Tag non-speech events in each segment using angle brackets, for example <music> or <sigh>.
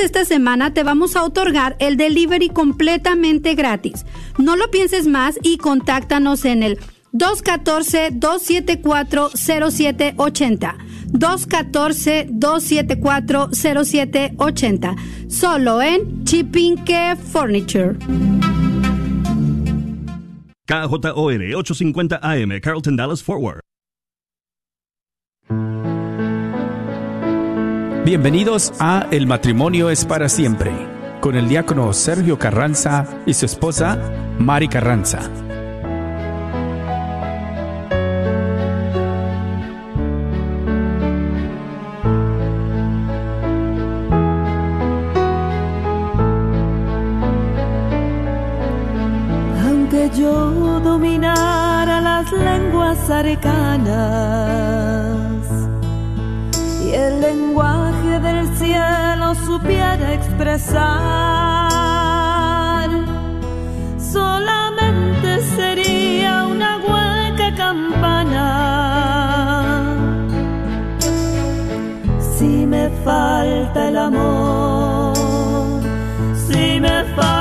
esta semana te vamos a otorgar el delivery completamente gratis. No lo pienses más y contáctanos en el 214-274-0780. 214-274-0780. Solo en Chipinque Furniture. KJOR 850 AM, Carlton Dallas Forward. Bienvenidos a El matrimonio es para siempre, con el diácono Sergio Carranza y su esposa Mari Carranza. Aunque yo dominara las lenguas arcanas y el lenguaje del cielo supiera expresar, solamente sería una hueca campana. Si me falta el amor, si me falta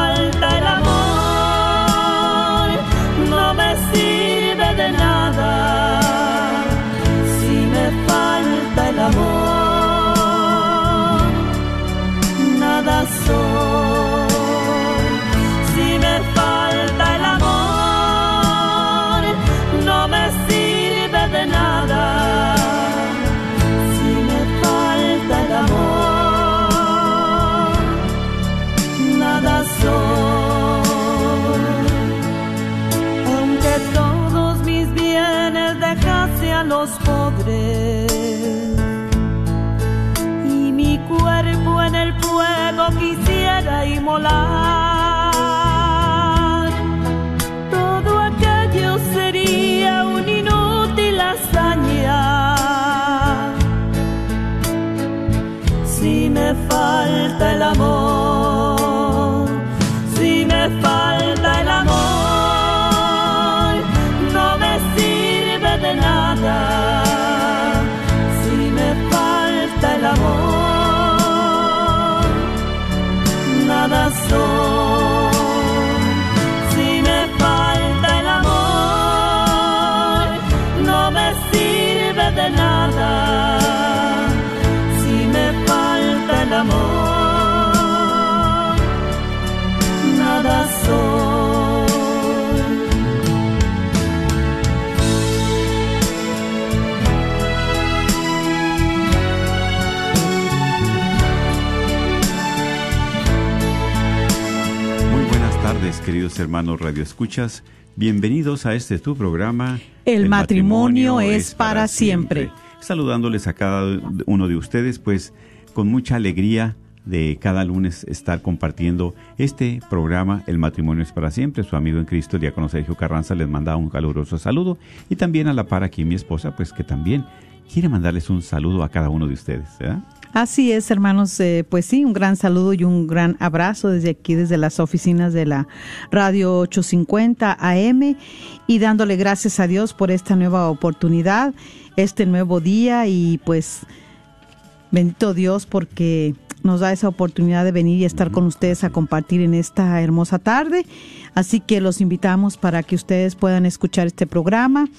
los pobres y mi cuerpo en el fuego quisiera inmolar, todo aquello sería un inútil hazaña. Si me falta el amor, nada queridos hermanos Radio Escuchas. Bienvenidos a este tu programa. El matrimonio es para siempre. Saludándoles a cada uno de ustedes, pues con mucha alegría de cada lunes estar compartiendo este programa El matrimonio es para siempre. Su amigo en Cristo, el diácono Sergio Carranza, les manda un caluroso saludo. Y también a la par aquí mi esposa, pues que también quiere mandarles un saludo a cada uno de ustedes. ¿verdad? Así es, hermanos, eh, pues sí, un gran saludo y un gran abrazo desde aquí, desde las oficinas de la Radio 850 AM y dándole gracias a Dios por esta nueva oportunidad, este nuevo día y pues bendito Dios porque nos da esa oportunidad de venir y estar con ustedes a compartir en esta hermosa tarde. Así que los invitamos para que ustedes puedan escuchar este programa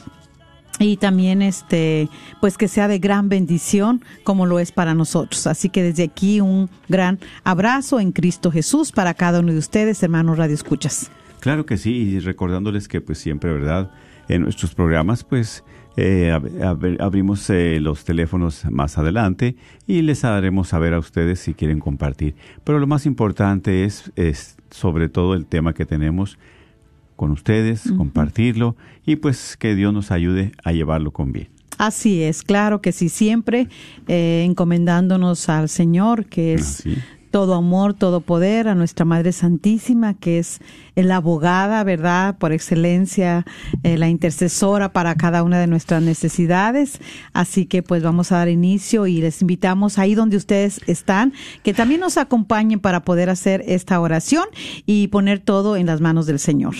y también este pues que sea de gran bendición como lo es para nosotros. Así que desde aquí un gran abrazo en Cristo Jesús para cada uno de ustedes, hermanos Radio Escuchas. Claro que sí, y recordándoles que pues siempre, ¿verdad? En nuestros programas pues eh, ab- ab- abrimos eh, los teléfonos más adelante y les haremos saber a ustedes si quieren compartir. Pero lo más importante es, es sobre todo el tema que tenemos con ustedes, compartirlo y pues que Dios nos ayude a llevarlo con bien. Así es, claro que sí, siempre eh, encomendándonos al Señor, que es Así. todo amor, todo poder, a nuestra Madre Santísima, que es la abogada, ¿verdad? Por excelencia, eh, la intercesora para cada una de nuestras necesidades. Así que pues vamos a dar inicio y les invitamos ahí donde ustedes están, que también nos acompañen para poder hacer esta oración y poner todo en las manos del Señor.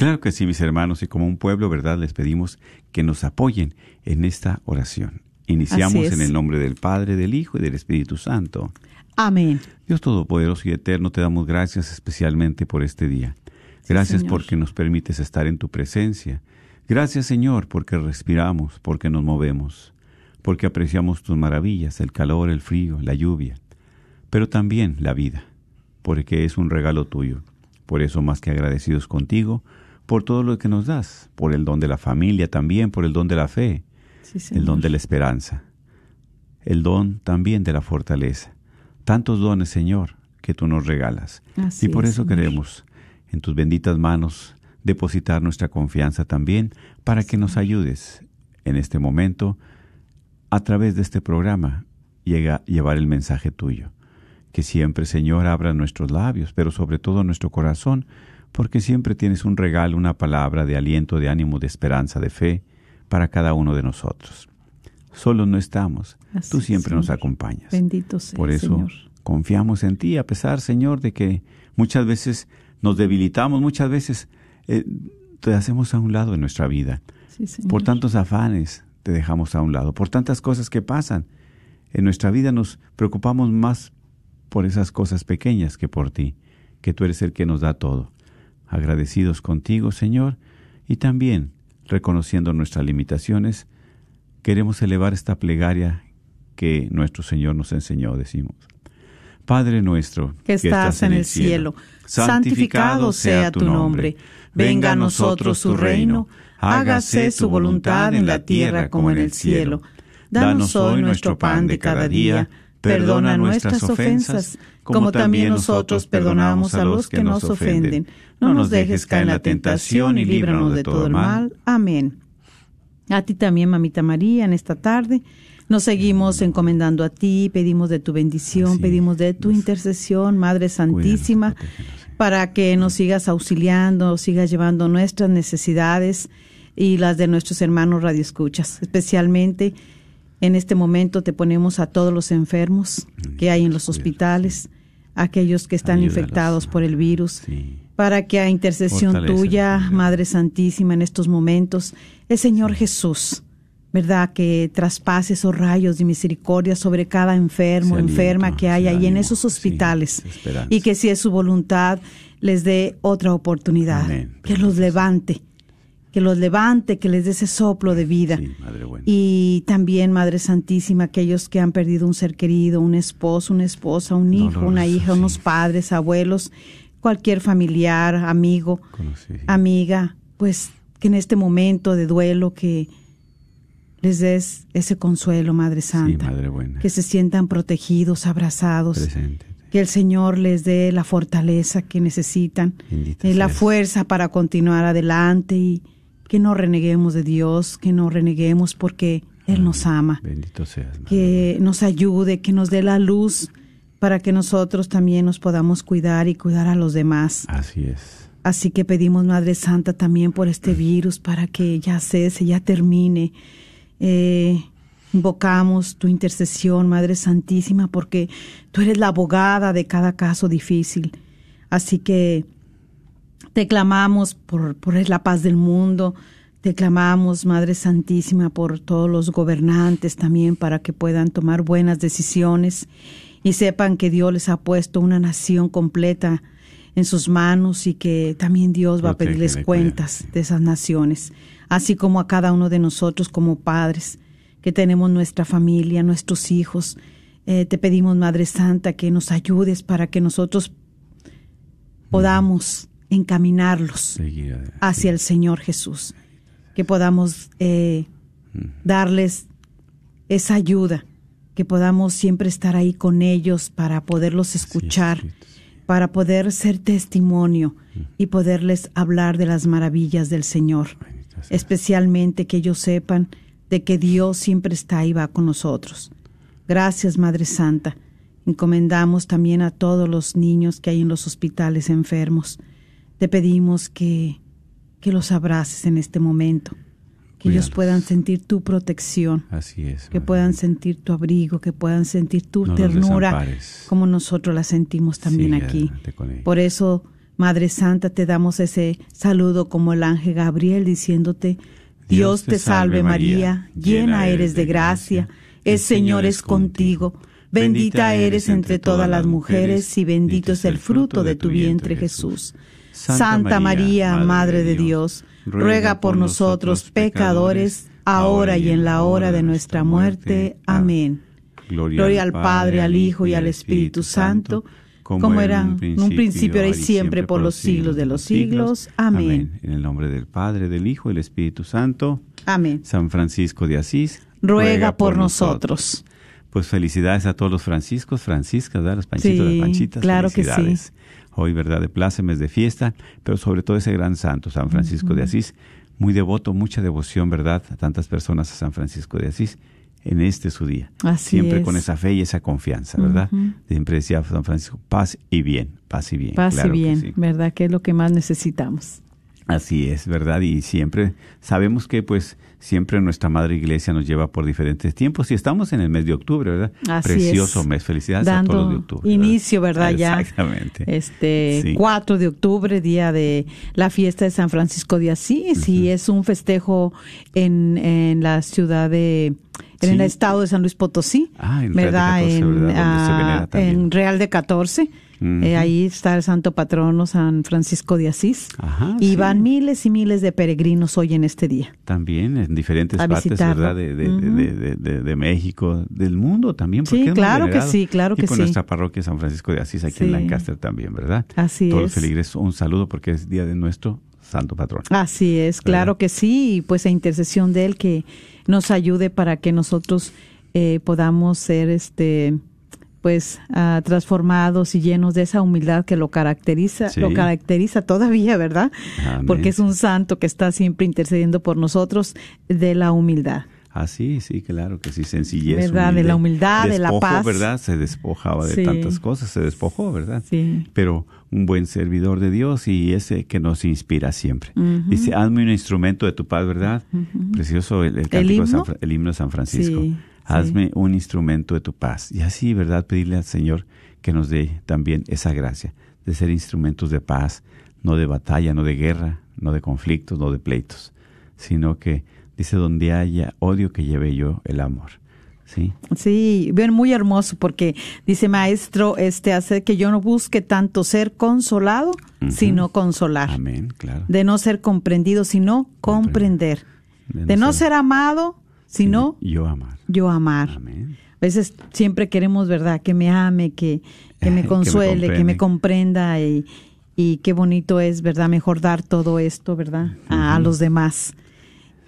Claro que sí, mis hermanos, y como un pueblo, ¿verdad? Les pedimos que nos apoyen en esta oración. Iniciamos en el nombre del Padre, del Hijo y del Espíritu Santo. Amén. Dios Todopoderoso y Eterno, te damos gracias especialmente por este día. Gracias porque nos permites estar en tu presencia. Gracias, Señor, porque respiramos, porque nos movemos, porque apreciamos tus maravillas, el calor, el frío, la lluvia, pero también la vida, porque es un regalo tuyo. Por eso, más que agradecidos contigo, por todo lo que nos das, por el don de la familia también, por el don de la fe, Sí, el don de la esperanza, el don también de la fortaleza. Tantos dones, Señor, que tú nos regalas. Así y por es, eso Señor. queremos en tus benditas manos depositar nuestra confianza también para que nos ayudes en este momento a través de este programa llega llevar el mensaje tuyo. Que siempre, Señor, abra nuestros labios, pero sobre todo nuestro corazón, porque siempre tienes un regalo, una palabra de aliento, de ánimo, de esperanza, de fe para cada uno de nosotros. Solos no estamos, Así tú siempre nos acompañas. Bendito sea, Por eso Señor. confiamos en ti, a pesar, Señor, de que muchas veces nos debilitamos, muchas veces eh, te hacemos a un lado en nuestra vida. Sí, Señor. Por tantos afanes te dejamos a un lado, por tantas cosas que pasan. En nuestra vida nos preocupamos más por esas cosas pequeñas que por ti, que tú eres el que nos da todo. Agradecidos contigo, Señor, y también reconociendo nuestras limitaciones, queremos elevar esta plegaria que nuestro Señor nos enseñó, decimos. Padre nuestro, que estás en el cielo, santificado sea tu nombre. Venga a nosotros tu reino, hágase su voluntad en la tierra como en el cielo. Danos hoy nuestro pan de cada día, perdona nuestras ofensas, como también nosotros perdonamos a los que nos ofenden. No nos dejes caer en la tentación y líbranos de todo el mal. Amén. A ti también, mamita María, en esta tarde. Nos seguimos encomendando a ti, pedimos de tu bendición, pedimos de tu es. intercesión, Madre Santísima, para que nos sigas auxiliando, sigas llevando nuestras necesidades y las de nuestros hermanos radioescuchas. Especialmente en este momento te ponemos a todos los enfermos que hay en los hospitales, aquellos que están Ayúdalos. infectados por el virus, Sí. para que a intercesión tuya. Madre Santísima, en estos momentos, el Señor Jesús, ¿verdad? Que traspase esos rayos de misericordia sobre cada enfermo, Ese enferma aliento, que hay ahí en esos hospitales. y que si es su voluntad, les dé otra oportunidad. Amén. Que los levante, que los levante, que les dé ese soplo de vida. Sí, Madre buena. Y también, Madre Santísima, aquellos que han perdido un ser querido, un esposo, una esposa, un hijo, Doloroso, una hija, sí. unos padres, abuelos, cualquier familiar, amigo, Conocí. amiga, pues que en este momento de duelo que les des ese consuelo, Madre Sí, Santa, Madre buena. que se sientan protegidos, abrazados, Presente. que el Señor les dé la fortaleza que necesitan, eh, la fuerza para continuar adelante y que no reneguemos de Dios, que no reneguemos porque Él nos ama, Bendito seas, Madre que nos ayude, que nos dé la luz para que nosotros también nos podamos cuidar y cuidar a los demás. Así es. Así que pedimos, Madre Santa, también por este virus para que ya cese, ya termine. Eh, invocamos tu intercesión, Madre Santísima, porque tú eres la abogada de cada caso difícil. Así que te clamamos por, por la paz del mundo, te clamamos, Madre Santísima, por todos los gobernantes también para que puedan tomar buenas decisiones y sepan que Dios les ha puesto una nación completa en sus manos y que también Dios va a pedirles cuentas de esas naciones, así como a cada uno de nosotros como padres, que tenemos nuestra familia, nuestros hijos. Eh, te pedimos, Madre Santa, que nos ayudes para que nosotros podamos encaminarlos hacia el Señor Jesús, que podamos eh, darles esa ayuda, que podamos siempre estar ahí con ellos para poderlos escuchar, para poder ser testimonio y poderles hablar de las maravillas del Señor, especialmente que ellos sepan de que Dios siempre está y va con nosotros. Gracias, Madre Santa. Encomendamos también a todos los niños que hay en los hospitales enfermos. Te pedimos que, que los abraces en este momento, que ellos puedan sentir tu protección, Así es. que Madre puedan sentir tu abrigo, que puedan sentir tu No ternura, como nosotros la sentimos también aquí. Por eso, Madre Santa, te damos ese saludo como el ángel Gabriel diciéndote, Dios te salve María, llena eres de gracia, el Señor es contigo. Bendita eres entre todas las mujeres y bendito es el fruto de tu vientre Jesús. Santa María, Madre de Dios, ruega por nosotros pecadores, ahora y en la hora de nuestra muerte. Amén. Gloria al Padre, al Hijo y al Espíritu Santo, como era en un principio, ahora y siempre, por los siglos de los siglos. Amén. En el nombre del Padre, del Hijo y del Espíritu Santo. Amén. San Francisco de Asís. Ruega por nosotros. Pues felicidades a todos los franciscos, franciscas. Los panchitos, las panchitas. claro que sí. Hoy, ¿verdad? De plácemes, de fiesta, pero sobre todo ese gran santo, San Francisco de Asís. Muy devoto, mucha devoción, ¿verdad? A tantas personas a San Francisco de Asís en este su día. Así Siempre es. con esa fe y esa confianza, ¿verdad? Siempre decía San Francisco, paz y bien, paz y bien. Paz claro y que bien, sí. ¿verdad? Que es lo que más necesitamos. Así es, ¿verdad? Y siempre sabemos que pues siempre nuestra Madre Iglesia nos lleva por diferentes tiempos y estamos en el mes de octubre, ¿verdad? Así Precioso es. mes, felicidades a todos los de octubre. inicio, ¿verdad? Ya. Exactamente. Este Sí. 4 de octubre, día de la fiesta de San Francisco de Asís, y es un festejo en, en la ciudad de, en Sí. el estado de San Luis Potosí, Ah, en Real de ¿verdad? 14, en, ¿verdad? Ah, en Real de 14. Eh, ahí está el santo patrono San Francisco de Asís. Ajá, y sí. van miles y miles de peregrinos hoy en este día. También en diferentes A partes, visitarlo. ¿verdad? De, México, del mundo también. porque Sí, claro que sí, claro y que por sí. nuestra parroquia San Francisco de Asís, aquí en. Lancaster también, ¿verdad? Así Todos es. feligreses, un saludo porque es día de nuestro santo patrón. Así es, claro ¿Verdad? que sí, y pues a intercesión de él que nos ayude para que nosotros eh, podamos ser este pues ah, transformados y llenos de esa humildad que lo caracteriza, Sí. lo caracteriza todavía, ¿verdad? Amén. Porque es un santo que está siempre intercediendo por nosotros de la humildad. Ah, sí, sí, claro que sí, sencillez. ¿Verdad? De la humildad, de la paz. ¿verdad? Se despojaba de Sí. tantas cosas, se despojó, ¿verdad? Sí. Pero un buen servidor de Dios y ese que nos inspira siempre. Dice, hazme un instrumento de tu paz, ¿verdad? Precioso el, el San himno? El himno de San Francisco. Sí, hazme un instrumento de tu paz. Y así, ¿verdad? Pedirle al Señor que nos dé también esa gracia de ser instrumentos de paz, no de batalla, no de guerra, no de conflictos, no de pleitos, sino que dice donde haya odio que lleve yo el amor. ¿Sí? Sí, bien, muy hermoso porque dice maestro, este hace que yo no busque tanto ser consolado, sino consolar. Amén, claro. De no ser comprendido, sino comprender. De no ser amado, sino yo amar. yo amar. Amén. A veces siempre queremos, ¿verdad? Que me ame, que, que me Que me consuele, que me, comprenda. y, y qué bonito es, ¿verdad? Mejor dar todo esto, ¿verdad? A, a los demás.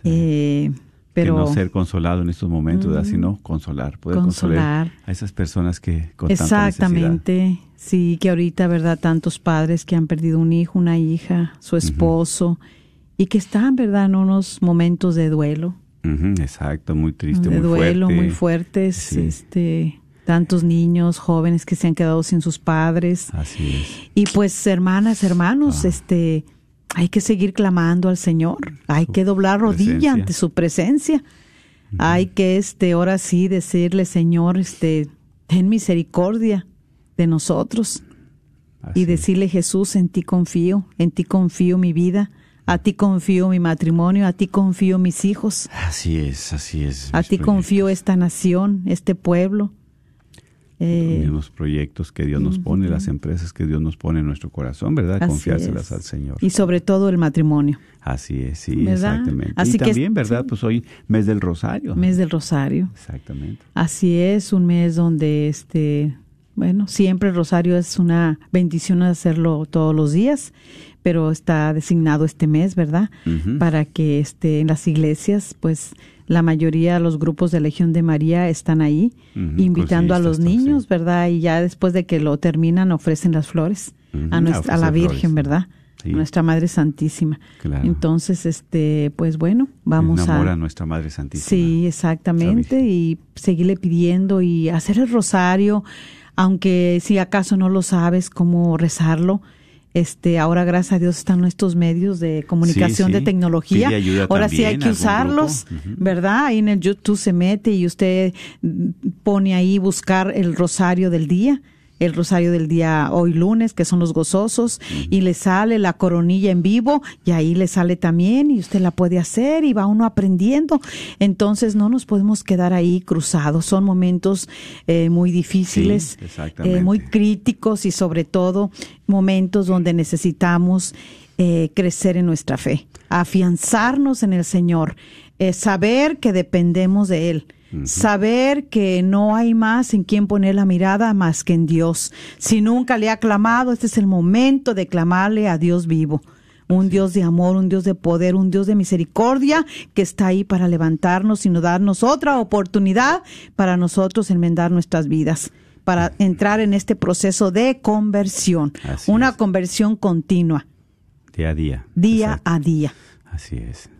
Eh, pero que no ser consolado en estos momentos, ¿verdad? sino consolar, poder consolar Consolar. a esas personas que con tanta. Exactamente. Sí, que ahorita, ¿verdad? Tantos padres que han perdido un hijo, una hija, su esposo, y que están, ¿verdad? En unos momentos de duelo. Ujú, exacto, muy triste, de muy duelo fuerte. muy fuertes. Sí. Este, tantos niños, jóvenes que se han quedado sin sus padres. Así es. Y pues, hermanas, hermanos, Ah. este, hay que seguir clamando al Señor. Hay que doblar rodilla presencia. ante su presencia. Hay que, este, ahora sí decirle, Señor, este, ten misericordia de nosotros. Así y decirle, Jesús, en ti confío, en ti confío mi vida, a ti confío mi matrimonio, a ti confío mis hijos, Así es, así es. a ti confío esta nación, este pueblo. Eh, los proyectos que Dios nos pone, las empresas que Dios nos pone en nuestro corazón, ¿verdad? Así Confiárselas es. al Señor. y sobre todo el matrimonio, Así es, sí, ¿Verdad? exactamente. Así y que también, ¿verdad? sí. Pues hoy mes del Rosario. mes del Rosario. Exactamente. Así es, un mes donde, este, bueno, siempre el Rosario es una bendición hacerlo todos los días, pero está designado este mes, ¿verdad? Para que este, en las iglesias, pues la mayoría de los grupos de Legión de María están ahí, invitando a los niños. ¿verdad? Y ya después de que lo terminan, ofrecen las flores a, nuestra, a la Virgen, ¿verdad? sí. Nuestra Madre Santísima. Claro. Entonces, este, pues bueno, vamos Enamora a... a nuestra Madre Santísima. Sí, exactamente, y seguirle pidiendo y hacer el rosario, aunque si acaso no lo sabes cómo rezarlo. Este, ahora gracias a Dios están estos medios de comunicación Sí, de sí. tecnología. Pide ayuda ahora sí hay que usarlos. ¿verdad? Ahí en el YouTube se mete y usted pone ahí buscar el rosario del día el rosario del día hoy lunes, que son los gozosos, y le sale la coronilla en vivo, y ahí le sale también, y usted la puede hacer, y va uno aprendiendo. Entonces no nos podemos quedar ahí cruzados. Son momentos eh, muy difíciles, Sí, eh, muy críticos y sobre todo momentos donde necesitamos eh, crecer en nuestra fe, afianzarnos en el Señor, eh, saber que dependemos de Él. Saber que no hay más en quien poner la mirada más que en Dios. Si nunca le ha clamado, este es el momento de clamarle a Dios vivo. Un Dios de amor, un Dios de poder, un Dios de misericordia que está ahí para levantarnos y no darnos otra oportunidad para nosotros enmendar nuestras vidas, para entrar en este proceso de conversión, Así una es. conversión continua, Día a día. día Exacto. a día. Así es.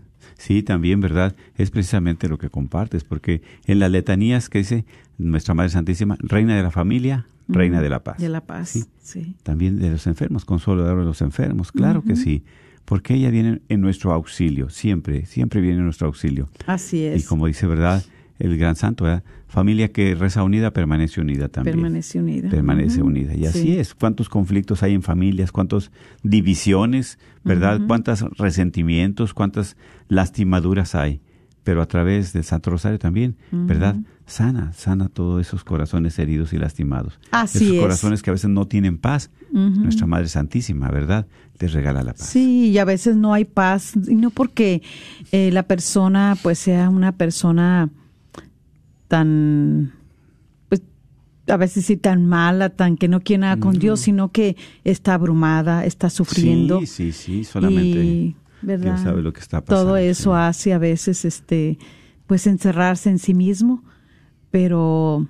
Sí, también, ¿verdad? Es precisamente lo que compartes, porque en las letanías que dice nuestra Madre Santísima, Reina de la Familia, Reina de la Paz. De la paz, Sí. sí. También de los enfermos, consolador de los enfermos, claro que sí, porque ella viene en nuestro auxilio, siempre, siempre viene en nuestro auxilio. Así es. Y como dice, ¿verdad? El gran santo, ¿verdad? Familia que reza unida, permanece unida también. Permanece unida. Permanece unida. Y así Sí. es. ¿Cuántos conflictos hay en familias? ¿Cuántas divisiones? ¿Verdad? ¿Cuántos resentimientos? ¿Cuántas lastimaduras hay? Pero a través del Santo Rosario también, ¿verdad? Sana, sana todos esos corazones heridos y lastimados. Así esos es. corazones que a veces no tienen paz. Nuestra Madre Santísima, ¿verdad? Les regala la paz. Sí, y a veces no hay paz, y no porque eh, la persona pues sea una persona tan, pues a veces sí tan mala, tan que no quiere nada con Dios, sino que está abrumada, está sufriendo. Sí, sí, sí, solamente y, ¿verdad? Dios sabe lo que está pasando. Todo eso sí. hace a veces este pues encerrarse en sí mismo, pero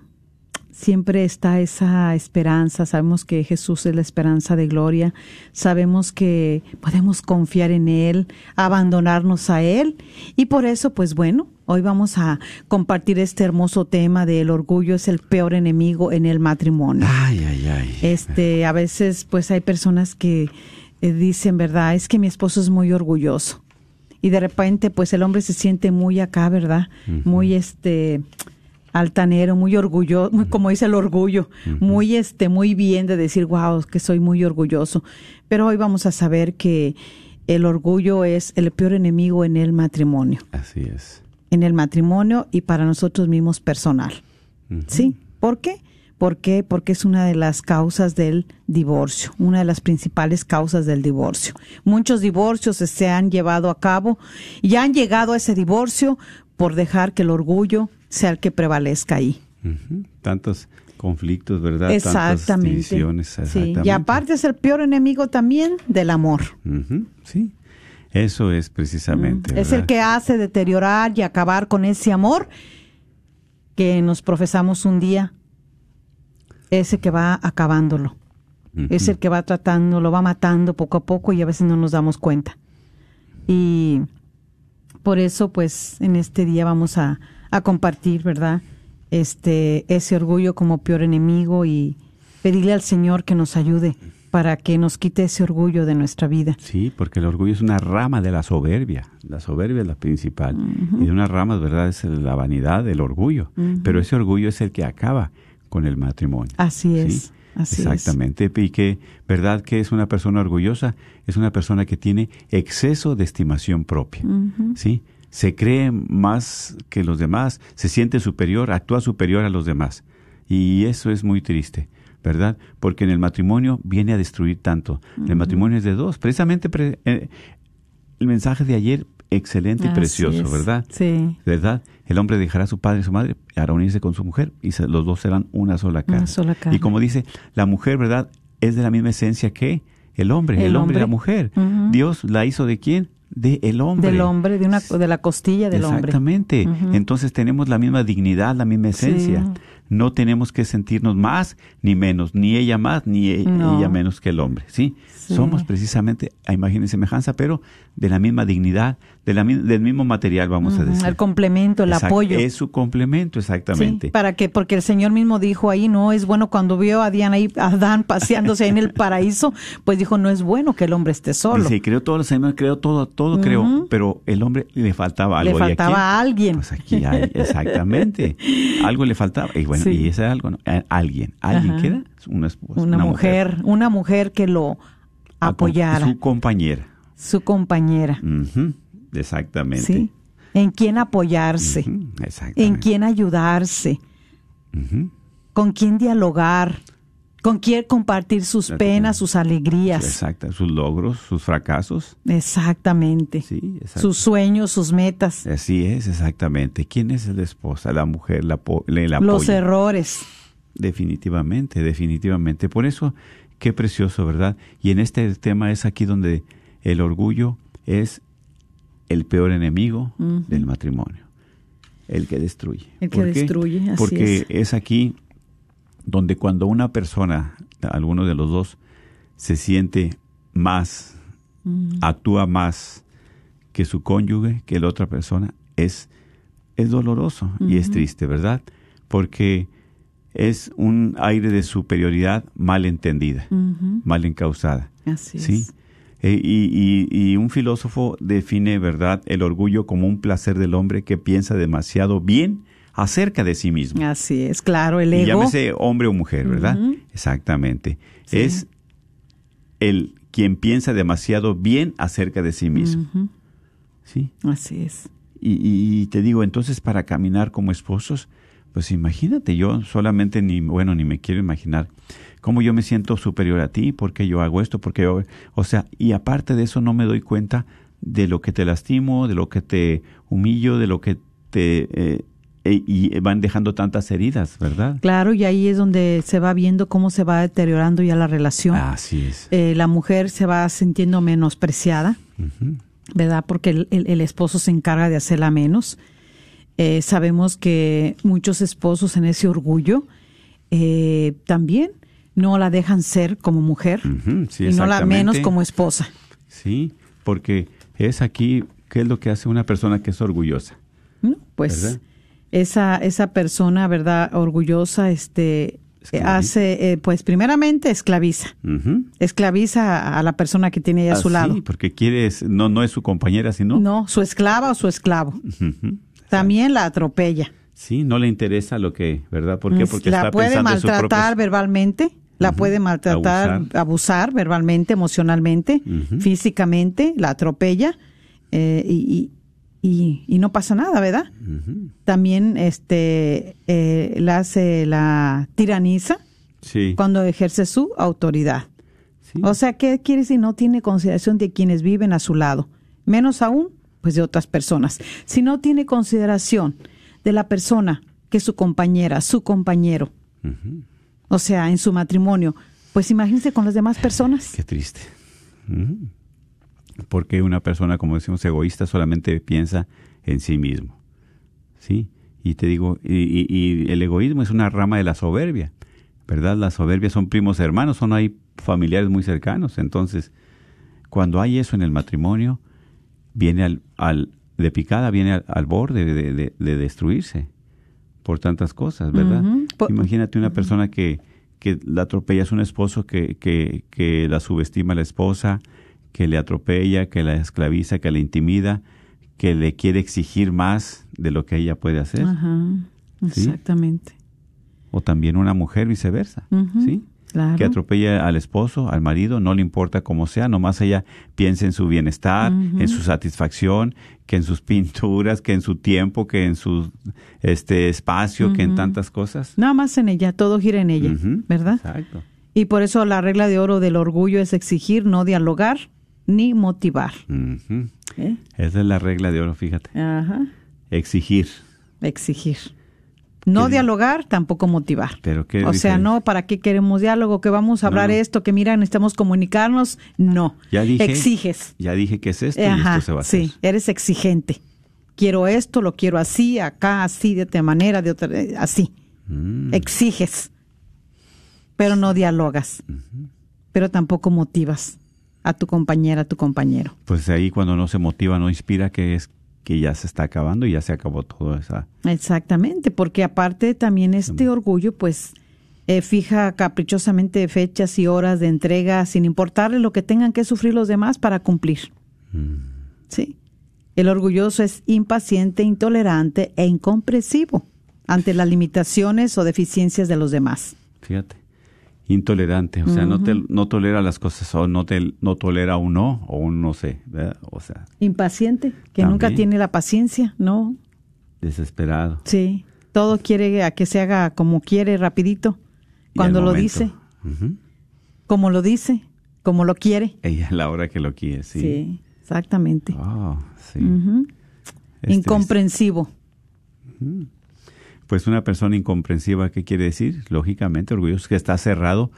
siempre está esa esperanza, sabemos que Jesús es la esperanza de gloria, sabemos que podemos confiar en Él, abandonarnos a Él y por eso pues bueno, hoy vamos a compartir este hermoso tema de el orgullo es el peor enemigo en el matrimonio. Ay, ay, ay. Este, a veces pues hay personas que eh, dicen, ¿verdad? Es que mi esposo es muy orgulloso. Y de repente pues el hombre se siente muy acá, ¿verdad? Muy este altanero, muy orgulloso, muy, como dice el orgullo, muy este muy bien de decir, "Wow, que soy muy orgulloso." Pero hoy vamos a saber que el orgullo es el peor enemigo en el matrimonio, Así es. en el matrimonio y para nosotros mismos personal. ¿Sí? ¿Por qué? ¿Por qué? Porque es una de las causas del divorcio, una de las principales causas del divorcio. Muchos divorcios se han llevado a cabo y han llegado a ese divorcio por dejar que el orgullo sea el que prevalezca ahí. Tantos conflictos, ¿verdad? Tantas Exactamente. divisiones. Sí. Y aparte es el peor enemigo también del amor. Sí, eso es precisamente. Es el que hace deteriorar y acabar con ese amor que nos profesamos un día. Ese que va acabándolo. Es el que va tratando, lo va matando poco a poco y a veces no nos damos cuenta. Y por eso, pues, en este día vamos a, a compartir, ¿verdad? Este, ese orgullo como peor enemigo y pedirle al Señor que nos ayude para que nos quite ese orgullo de nuestra vida. Sí, porque el orgullo es una rama de la soberbia. La soberbia es la principal. Y de una rama, ¿verdad? Es la vanidad, el orgullo. Pero ese orgullo es el que acaba con el matrimonio. Así es. ¿sí? Así es. Exactamente. Y que, ¿verdad? Que es una persona orgullosa? Es una persona que tiene exceso de estimación propia. ¿Sí? Se cree más que los demás, se siente superior, actúa superior a los demás. Y eso es muy triste. ¿Verdad? Porque en el matrimonio viene a destruir tanto. El matrimonio es de dos. Precisamente pre- eh, el mensaje de ayer, excelente y precioso, es. ¿verdad? Sí. ¿verdad? El hombre dejará a su padre y su madre para unirse con su mujer y se- los dos serán una sola carne. sola carne. Y como dice, la mujer, ¿verdad? Es de la misma esencia que el hombre, el, El hombre y la mujer. Dios la hizo de quién? De el hombre. Del hombre, de, una, de la costilla del hombre. Exactamente. Entonces tenemos la misma dignidad, la misma esencia. Sí. No tenemos que sentirnos más ni menos, ni ella más ni e- No. ella menos que el hombre, ¿sí? Sí. Somos precisamente a imagen y semejanza, pero de la misma dignidad, de la, mi- del mismo material, vamos a decir. El complemento, el apoyo. Es su complemento, exactamente. Sí, para que, porque el Señor mismo dijo ahí, no es bueno cuando vio a Diana y a Adán paseándose en el <laughs> paraíso, pues dijo, no es bueno que el hombre esté solo. Dice, creó todos los animales, creó todo, todo creó, pero el hombre le faltaba Le algo. ¿Y a faltaba a alguien. Pues aquí hay, <laughs> exactamente. algo le faltaba. Y bueno, Sí. y ese algo, alguien, alguien Ajá. que era una esposa. una, mujer, una mujer que lo apoyara, Su compañera. su compañera, Exactamente. ¿sí? En quién apoyarse, en quién ayudarse, con quién dialogar, con quién compartir sus penas, sus alegrías. Exacto. Sus logros, sus fracasos. Exactamente. Sí, exacto. sus sueños, sus metas, Así es, exactamente. ¿Quién es la esposa? La mujer, la, los apoya. errores. Definitivamente, definitivamente. Por eso, qué precioso, ¿verdad? Y en este tema es aquí donde el orgullo es el peor enemigo del matrimonio. El que destruye. El que destruye, así Porque es. es aquí donde cuando una persona, alguno de los dos, se siente más, actúa más que su cónyuge, que la otra persona, es, es doloroso y es triste, ¿verdad? Porque es un aire de superioridad mal entendida, mal encausada. Así ¿sí? es. Eh, y, y- y un filósofo define, ¿verdad?, el orgullo como un placer del hombre que piensa demasiado bien acerca de sí mismo. Así es, claro, el Y ego. llámese hombre o mujer, ¿verdad? Exactamente. Sí. Es el quien piensa demasiado bien acerca de sí mismo. ¿Sí? Así es. Y, y- y te digo, entonces para caminar como esposos, pues imagínate, yo solamente ni, bueno, ni me quiero imaginar cómo yo me siento superior a ti, porque yo hago esto, porque yo, o sea, y aparte de eso no me doy cuenta de lo que te lastimo, de lo que te humillo, de lo que te... eh, eh, y van dejando tantas heridas, ¿verdad? Claro, y ahí es donde se va viendo cómo se va deteriorando ya la relación. Así es. Eh, la mujer se va sintiendo menospreciada. ¿verdad? Porque el, el- el esposo se encarga de hacerla menos. Eh, sabemos que muchos esposos en ese orgullo eh, también no la dejan ser como mujer sí, y no la menos como esposa. Sí, porque es aquí, ¿qué es lo que hace una persona que es orgullosa? ¿no? Pues ¿Verdad? esa esa persona, ¿verdad? Orgullosa, este Esclaviza. hace, eh, pues primeramente esclaviza, esclaviza a la persona que tiene ahí a su Ah, lado. Sí, porque quiere, no, no es su compañera, sino... No, su esclava o su esclavo. También la atropella. Sí, no le interesa lo que, ¿verdad? ¿Por qué? Porque la está puede pensando maltratar verbalmente, la puede maltratar, Abusar. abusar, verbalmente, emocionalmente, físicamente, la atropella eh, y, y, y- no pasa nada, ¿verdad? También este eh, la hace la tiraniza Sí, cuando ejerce su autoridad. sí. O sea, ¿qué quiere si no tiene consideración de quienes viven a su lado? Menos aún, pues de otras personas. Si no tiene consideración de la persona que es su compañera, su compañero. O sea, en su matrimonio, pues imagínense con las demás personas. Qué triste. Ujú. Porque una persona, como decimos, egoísta solamente piensa en sí mismo. ¿Sí? Y te digo, y, y- y el egoísmo es una rama de la soberbia, ¿verdad? La soberbia son primos hermanos, son hay familiares muy cercanos. Entonces, cuando hay eso en el matrimonio, viene al, al de picada, viene al, al borde de, de- de destruirse por tantas cosas, ¿verdad? Imagínate una persona que, que la atropella, es un esposo que, que, que la subestima a la esposa, que le atropella, que la esclaviza, que la intimida, que le quiere exigir más de lo que ella puede hacer. Ajá, ¿Sí? exactamente. O también una mujer viceversa, ¿sí? Claro. Que atropella al esposo, al marido, no le importa cómo sea, nomás ella piensa en su bienestar, en su satisfacción, que en sus <laughs> pinturas, que en su tiempo, que en su este espacio, que en tantas cosas. Nada más en ella, todo gira en ella, ¿verdad? Exacto. Y por eso la regla de oro del orgullo es exigir, no dialogar ni motivar. ¿eh? Esa es la regla de oro, fíjate. Ajá, Exigir. exigir. No ¿Qué? dialogar, tampoco motivar. Pero qué O sea, no, ¿para qué queremos diálogo? Que vamos a hablar no. esto, que mira, necesitamos comunicarnos. No. Ya dije. Exiges. Ya dije que es esto y Ajá, esto se va a hacer. sí, eres exigente. Quiero esto, lo quiero así, acá, así, de otra manera, de otra, eh, así. Mm, Exiges, pero no dialogas, pero tampoco motivas a tu compañera, a tu compañero. Pues ahí cuando no se motiva, no inspira, que es que ya se está acabando y ya se acabó todo esa. Exactamente, porque aparte también este orgullo, pues, eh, fija caprichosamente fechas y horas de entrega sin importarle lo que tengan que sufrir los demás para cumplir. Mm, Sí. El orgulloso es impaciente, intolerante e incomprensivo. ante las limitaciones o deficiencias de los demás. Fíjate. Intolerante, o sea, no, te, no tolera las cosas o no, te, no tolera un no o un no sé, ¿verdad? O sea, Impaciente, que nunca tiene la paciencia, ¿no? desesperado. Sí, todo quiere a que se haga como quiere, rapidito, cuando lo momento, dice, como lo dice, como lo quiere. Ella a la hora que lo quiere, sí. Sí, exactamente. Oh, sí. Incomprensivo. Pues una persona incomprensiva, ¿qué quiere decir? Lógicamente, orgulloso, que está cerrado,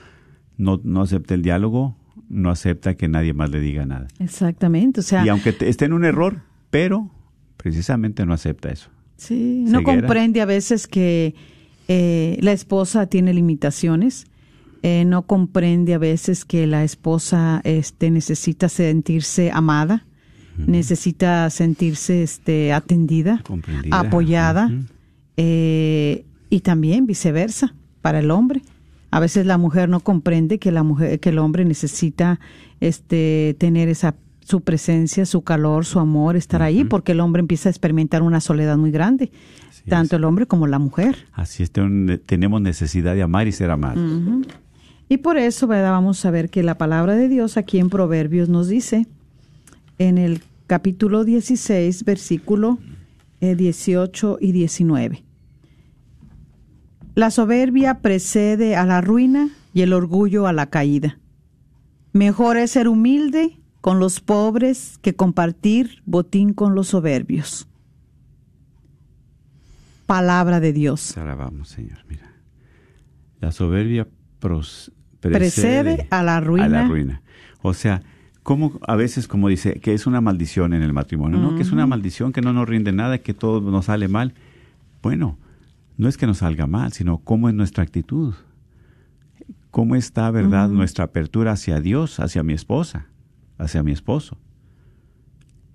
no, no acepta el diálogo, no acepta que nadie más le diga nada. Exactamente, o sea, y aunque te- esté en un error, pero precisamente no acepta eso. sí, no comprende a veces que eh, la esposa tiene limitaciones. eh, no comprende a veces que la esposa este, necesita sentirse amada, necesita sentirse este, atendida, apoyada. Eh, y también viceversa para el hombre. A veces la mujer no comprende que la mujer, que el hombre necesita este, tener esa su presencia, su calor, su amor, estar ahí, porque el hombre empieza a experimentar una soledad muy grande, Así tanto es. el hombre como la mujer. Así es, ten- tenemos necesidad de amar y ser amados. Y por eso, ¿verdad? Vamos a ver que la palabra de Dios aquí en Proverbios nos dice, en el capítulo 16, versículo eh, 18 y 19. La soberbia precede a la ruina y el orgullo a la caída. Mejor es ser humilde con los pobres que compartir botín con los soberbios. Palabra de Dios. Alabamos, Señor. Mira, la soberbia pros- Precede a la ruina. a la ruina. O sea, como a veces como dice que es una maldición en el matrimonio, ¿no? Que es una maldición que no nos rinde nada, que todo nos sale mal. Bueno, no es que nos salga mal, sino cómo es nuestra actitud. ¿Cómo está, verdad, nuestra apertura hacia Dios, hacia mi esposa, hacia mi esposo?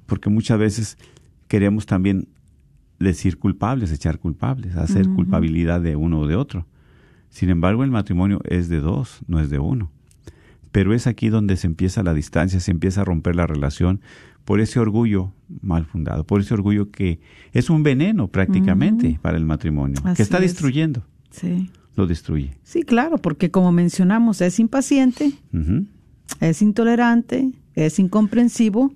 Porque muchas veces queremos también decir culpables, echar culpables, hacer culpabilidad de uno o de otro. Sin embargo, el matrimonio es de dos, no es de uno. Pero es aquí donde se empieza la distancia, se empieza a romper la relación por ese orgullo mal fundado, por ese orgullo que es un veneno prácticamente para el matrimonio, Así que está es. destruyendo, Sí. lo destruye. Sí, claro, porque como mencionamos, es impaciente, es intolerante, es incomprensivo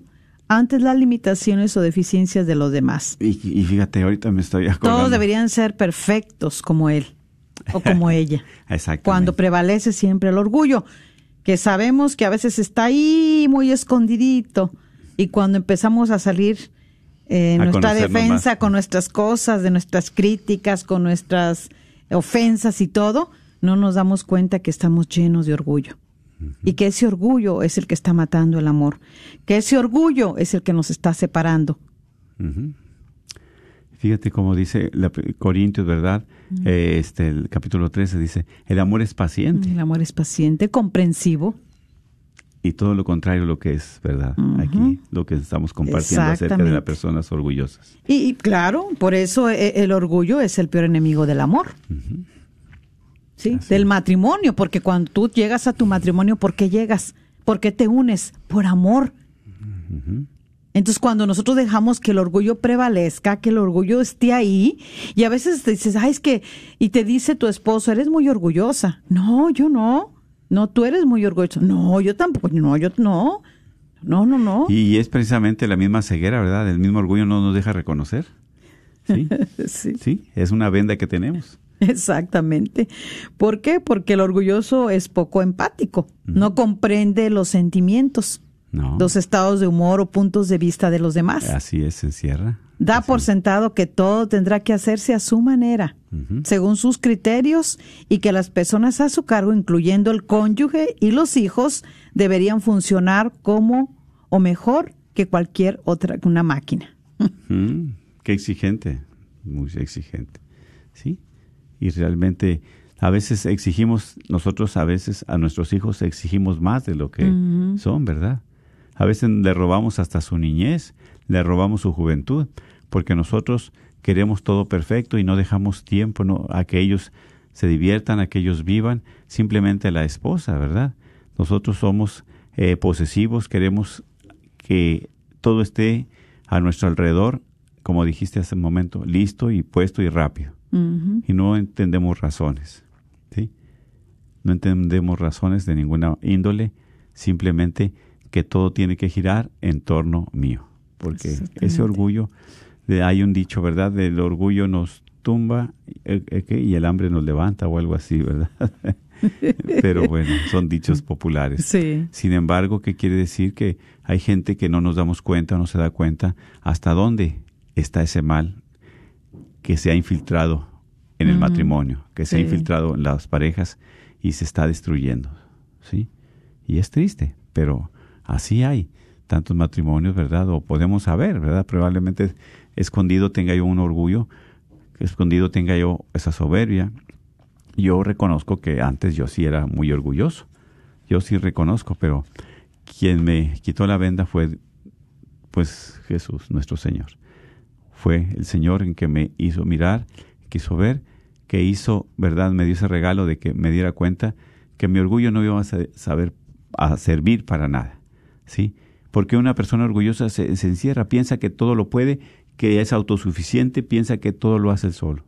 ante las limitaciones o deficiencias de los demás. Y, y fíjate, ahorita me estoy acordando. Todos deberían ser perfectos como él o como <laughs> ella. Exactamente. Cuando prevalece siempre el orgullo, que sabemos que a veces está ahí muy escondidito y cuando empezamos a salir eh, A nuestra defensa más. con nuestras cosas, de nuestras críticas, con nuestras ofensas y todo, no nos damos cuenta que estamos llenos de orgullo. Y que ese orgullo es el que está matando el amor. Que ese orgullo es el que nos está separando. Fíjate cómo dice la, Corintios, ¿verdad? Eh, este, el capítulo 13 dice, el amor es paciente El amor es paciente, comprensivo. Y todo lo contrario lo que es, ¿verdad? Aquí lo que estamos compartiendo acerca de las personas orgullosas. Y, y claro, por eso eh, el orgullo es el peor enemigo del amor. Sí, del matrimonio, porque cuando tú llegas a tu matrimonio, ¿por qué llegas? ¿Por qué te unes? Por amor. Entonces, cuando nosotros dejamos que el orgullo prevalezca, que el orgullo esté ahí, y a veces te dices, ay, es que, y te dice tu esposo, eres muy orgullosa. No, yo no. No, tú eres muy orgulloso. No, yo tampoco. No, yo no. No, no, no. Y es precisamente la misma ceguera, ¿verdad? El mismo orgullo no nos deja reconocer. Sí, <laughs> Sí. sí, es una venda que tenemos. Exactamente. ¿Por qué? Porque el orgulloso es poco empático, no comprende los sentimientos, No. los estados de humor o puntos de vista de los demás. Así es, se encierra. Da Así por sentado que todo tendrá que hacerse a su manera, según sus criterios, y que las personas a su cargo, incluyendo el cónyuge y los hijos, deberían funcionar como o mejor que cualquier otra, una máquina. <laughs> Mm, qué exigente, muy exigente. Sí, y realmente a veces exigimos, nosotros a veces a nuestros hijos exigimos más de lo que son, ¿verdad? A veces le robamos hasta su niñez, le robamos su juventud, porque nosotros queremos todo perfecto y no dejamos tiempo ¿no? a que ellos se diviertan, a que ellos vivan, simplemente la esposa, ¿verdad? Nosotros somos eh, posesivos, queremos que todo esté a nuestro alrededor, como dijiste hace un momento, listo y puesto y rápido. Y no entendemos razones. ¿sí? No entendemos razones de ninguna índole, simplemente que todo tiene que girar en torno mío. Porque ese orgullo, de, hay un dicho, ¿verdad? Del orgullo nos tumba eh, eh, y el hambre nos levanta o algo así, ¿verdad? <laughs> Pero bueno, son dichos populares. Sí. Sin embargo, ¿qué quiere decir? Que hay gente que no nos damos cuenta, no se da cuenta hasta dónde está ese mal que se ha infiltrado en el matrimonio, que se ha infiltrado en las parejas y se está destruyendo, ¿sí? Y es triste, pero así hay tantos matrimonios, ¿verdad? O podemos saber, ¿verdad? Probablemente escondido tenga yo un orgullo, escondido tenga yo esa soberbia. Yo reconozco que antes yo sí era muy orgulloso. Yo sí reconozco, pero quien me quitó la venda fue pues Jesús, nuestro Señor. Fue el Señor en que me hizo mirar, quiso ver, que hizo, ¿verdad? Me dio ese regalo de que me diera cuenta que mi orgullo no iba a sa- saber a servir para nada, ¿sí? Porque una persona orgullosa se, se encierra, piensa que todo lo puede, que es autosuficiente, piensa que todo lo hace solo.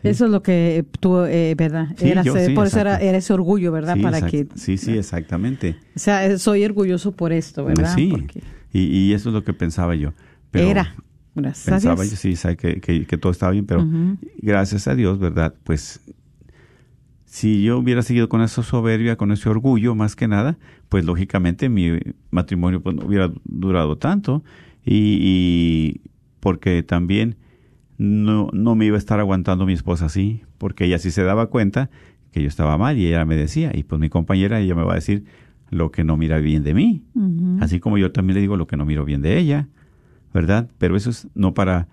Sí. Eso es lo que tú, eh, ¿verdad? Sí, Eras, yo eh, sí, por eso era, ese orgullo, ¿verdad? Sí, Para que, sí, sí, exactamente. O sea, eh, soy orgulloso por esto, ¿verdad? Sí, Porque y, y eso es lo que pensaba yo. Pero era. Gracias a Pensaba yo, sí, sabe que, que- que todo estaba bien, pero gracias a Dios, ¿verdad? Pues si yo hubiera seguido con esa soberbia, con ese orgullo, más que nada, pues lógicamente mi matrimonio pues, no hubiera durado tanto. Y, y porque también no, no me iba a estar aguantando mi esposa así, porque ella sí se daba cuenta que yo estaba mal y ella me decía, y pues mi compañera, ella me va a decir lo que no mira bien de mí, así como yo también le digo lo que no miro bien de ella, ¿verdad? Pero eso es no para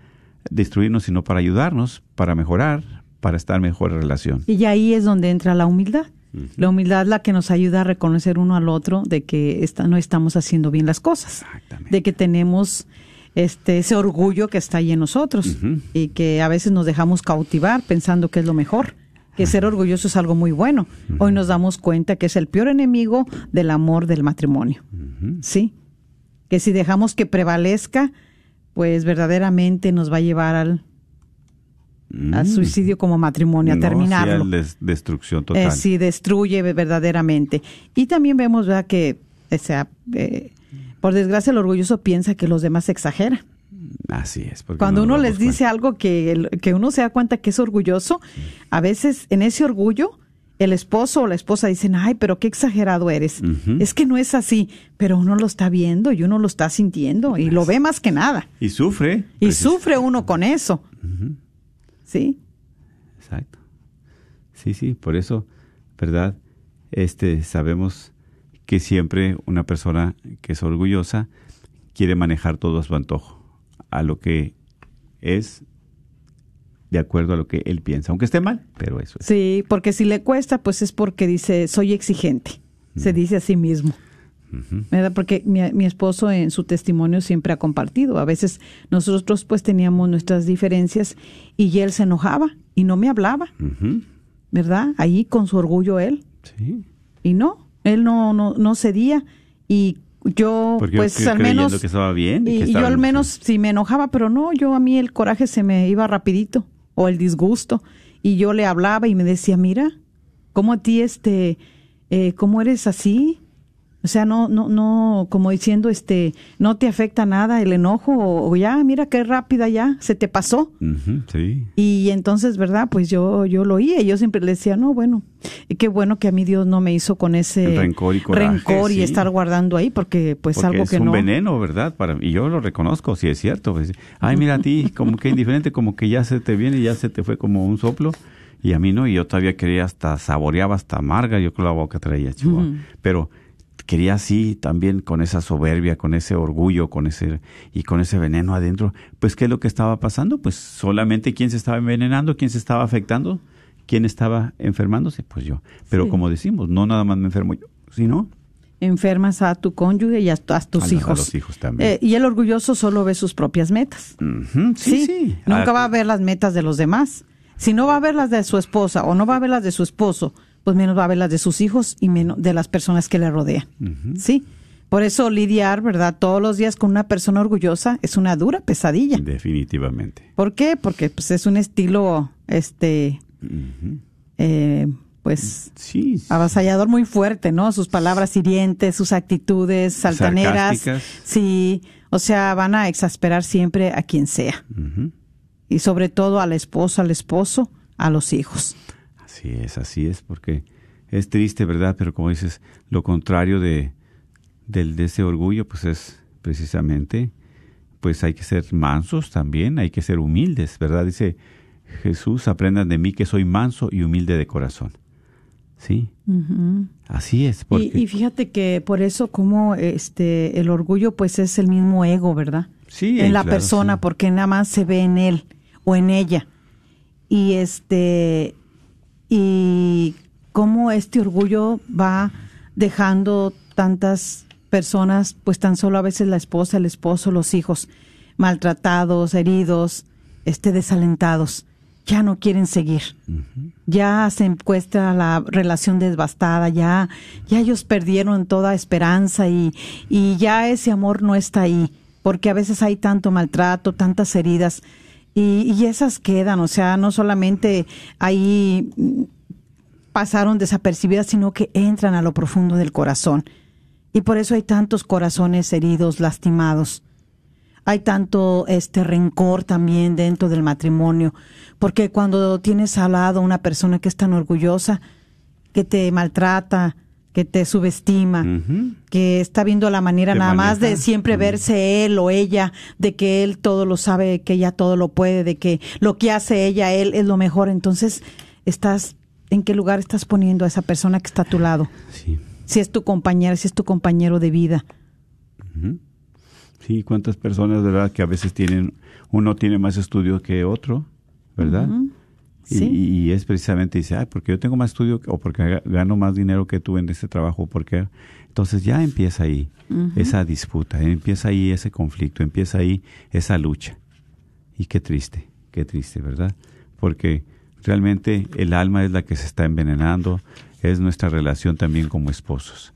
destruirnos, sino para ayudarnos, para mejorar, para estar en mejor relación. Y ahí es donde entra la humildad. La humildad es la que nos ayuda a reconocer uno al otro de que esta- no estamos haciendo bien las cosas, de que tenemos este ese orgullo que está ahí en nosotros y que a veces nos dejamos cautivar pensando que es lo mejor, que ser orgulloso es algo muy bueno. Hoy nos damos cuenta que es el peor enemigo del amor del matrimonio. Sí. Que si dejamos que prevalezca, pues verdaderamente nos va a llevar al, al Mm. suicidio como matrimonio, a No, sí, terminarlo. a des- destrucción total. Eh, sí, destruye verdaderamente. Y también vemos ¿verdad? que, o sea, eh, por desgracia, el orgulloso piensa que los demás exageran. Así es. Cuando no uno les dice cuenta. algo que, que uno se da cuenta que es orgulloso, a veces en ese orgullo, el esposo o la esposa dicen, ay, pero qué exagerado eres. Es que no es así, pero uno lo está viendo y uno lo está sintiendo y lo ve más que nada. Y sufre. Y sufre uno con eso. ¿Sí? Exacto. Sí, sí, por eso, ¿verdad? Este, sabemos que siempre una persona que es orgullosa quiere manejar todo a su antojo, a lo que es de acuerdo a lo que él piensa, aunque esté mal, pero eso es. Sí, porque si le cuesta, pues es porque dice, soy exigente. Se dice a sí mismo. ¿Verdad? Porque mi, mi esposo en su testimonio siempre ha compartido. A veces nosotros pues teníamos nuestras diferencias y él se enojaba y no me hablaba. ¿verdad? Ahí con su orgullo él. Sí. Y no, él no, no, no cedía. Y yo Porque pues yo al menos... que estaba bien. y que yo al en- menos sí me enojaba, pero no, yo a mí el coraje se me iba rapidito o el disgusto y yo le hablaba y me decía, mira, ¿cómo a ti este, eh, cómo eres así? O sea, no, no, no, como diciendo, este, no te afecta nada el enojo o, o ya, mira qué rápida ya, se te pasó. Sí. Y entonces, ¿verdad? Pues yo, yo lo oía y yo siempre le decía, no, bueno, y qué bueno que a mí Dios no me hizo con ese El rencor y coraje, rencor y sí. estar guardando ahí porque pues Porque algo es que un no. veneno, ¿verdad? Para, y yo lo reconozco, si es cierto. pues, Ay, mira a ti, como que indiferente, como que ya se te viene y ya se te fue como un soplo. Y a mí no, y yo todavía quería hasta, saboreaba hasta amarga, yo con la boca traía, chihuahua. Pero quería así también con esa soberbia, con ese orgullo, con ese, y con ese veneno adentro. Pues, ¿qué es lo que estaba pasando? Pues solamente quién se estaba envenenando, quién se estaba afectando, quién estaba enfermándose, pues yo. Pero Sí. como decimos, no nada más me enfermo yo, sino enfermas a tu cónyuge y a, tu- a tus A los- a hijos. los hijos también. Eh, y el orgulloso solo ve sus propias metas. Ujú, sí, sí. Nunca Ah, va a ver las metas de los demás. Si no va a ver las de su esposa o no va a ver las de su esposo, pues menos va a ver las de sus hijos y menos de las personas que le rodean. Sí. Por eso lidiar, ¿verdad? Todos los días con una persona orgullosa es una dura pesadilla. Definitivamente. ¿Por qué? Porque pues, es un estilo este, eh, pues, Sí. avasallador muy fuerte, ¿no? Sus palabras hirientes, sus actitudes altaneras. Sarcásticas. Sí, o sea, van a exasperar siempre a quien sea. Y sobre todo a la esposa, al esposo, a los hijos. Así es, así es, porque es triste, ¿verdad? Pero como dices, lo contrario de, del, de ese orgullo, pues es precisamente, pues hay que ser mansos también, hay que ser humildes, ¿verdad? Dice Jesús, aprendan de mí que soy manso y humilde de corazón. Sí, así es, porque Y, y fíjate que por eso como este el orgullo pues es el mismo ego, ¿verdad? Sí, en la claro, persona sí. porque nada más se ve en él o en ella. Y este y cómo este orgullo va dejando tantas personas, pues tan solo a veces la esposa, el esposo, los hijos maltratados, heridos, este desalentados, ya no quieren seguir. Ya se encuentra la relación devastada, ya, ya ellos perdieron toda esperanza y, y ya ese amor no está ahí, porque a veces hay tanto maltrato, tantas heridas, y, y esas quedan, o sea, no solamente ahí mm, pasaron desapercibidas, sino que entran a lo profundo del corazón. Y por eso hay tantos corazones heridos, lastimados hay tanto este rencor también dentro del matrimonio, porque cuando tienes al lado una persona que es tan orgullosa, que te maltrata, que te subestima, que está viendo la manera nada más de siempre verse él o ella, de que él todo lo sabe, que ella todo lo puede, de que lo que hace ella, él es lo mejor. Entonces, estás, ¿en qué lugar estás poniendo a esa persona que está a tu lado? sí. Si es tu compañera, si es tu compañero de vida. Sí, cuántas personas, ¿verdad? Que a veces tienen, uno tiene más estudio que otro, ¿verdad? Sí. Y, y es precisamente, dice, ay, porque yo tengo más estudio o porque ga- gano más dinero que tú en este trabajo, porque entonces ya empieza ahí esa disputa, empieza ahí ese conflicto, empieza ahí esa lucha. Y qué triste, qué triste, ¿verdad? Porque realmente el alma es la que se está envenenando, es nuestra relación también como esposos.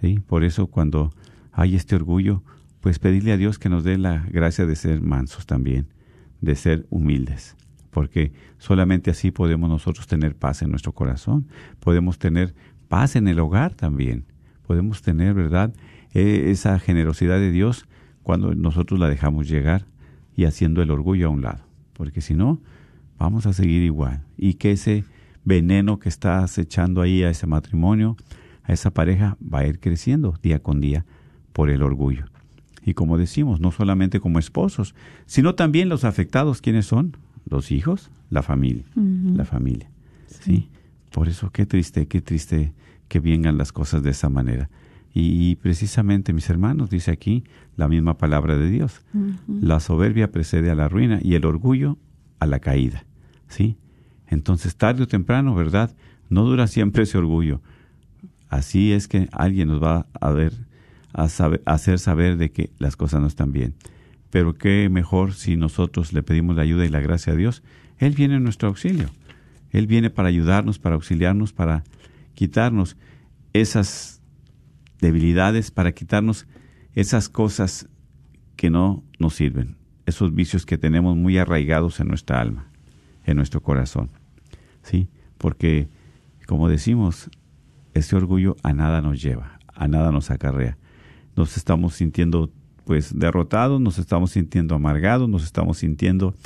¿sí? Por eso cuando hay este orgullo, pues pedirle a Dios que nos dé la gracia de ser mansos también, de ser humildes, porque solamente así podemos nosotros tener paz en nuestro corazón, podemos tener paz en el hogar también, podemos tener, ¿verdad?, Eh, esa generosidad de Dios cuando nosotros la dejamos llegar y haciendo el orgullo a un lado, porque si no, vamos a seguir igual. Y que ese veneno que está acechando ahí a ese matrimonio, a esa pareja, va a ir creciendo día con día por el orgullo. Y como decimos, no solamente como esposos, sino también los afectados, ¿quiénes son? Los hijos, la familia, la familia. ¿sí? Por eso qué triste, qué triste que vengan las cosas de esa manera. Y, y precisamente, mis hermanos, dice aquí la misma palabra de Dios. La soberbia precede a la ruina y el orgullo a la caída. ¿Sí? Entonces, tarde o temprano, ¿verdad? No dura siempre ese orgullo. Así es que alguien nos va a ver, a, saber- a hacer saber de que las cosas no están bien. Pero qué mejor si nosotros le pedimos la ayuda y la gracia a Dios. Él viene en nuestro auxilio. Él viene para ayudarnos, para auxiliarnos, para quitarnos esas debilidades, para quitarnos esas cosas que no nos sirven, esos vicios que tenemos muy arraigados en nuestra alma, en nuestro corazón. ¿Sí? Porque, como decimos, ese orgullo a nada nos lleva, a nada nos acarrea. Nos estamos sintiendo pues derrotados, nos estamos sintiendo amargados, nos estamos sintiendo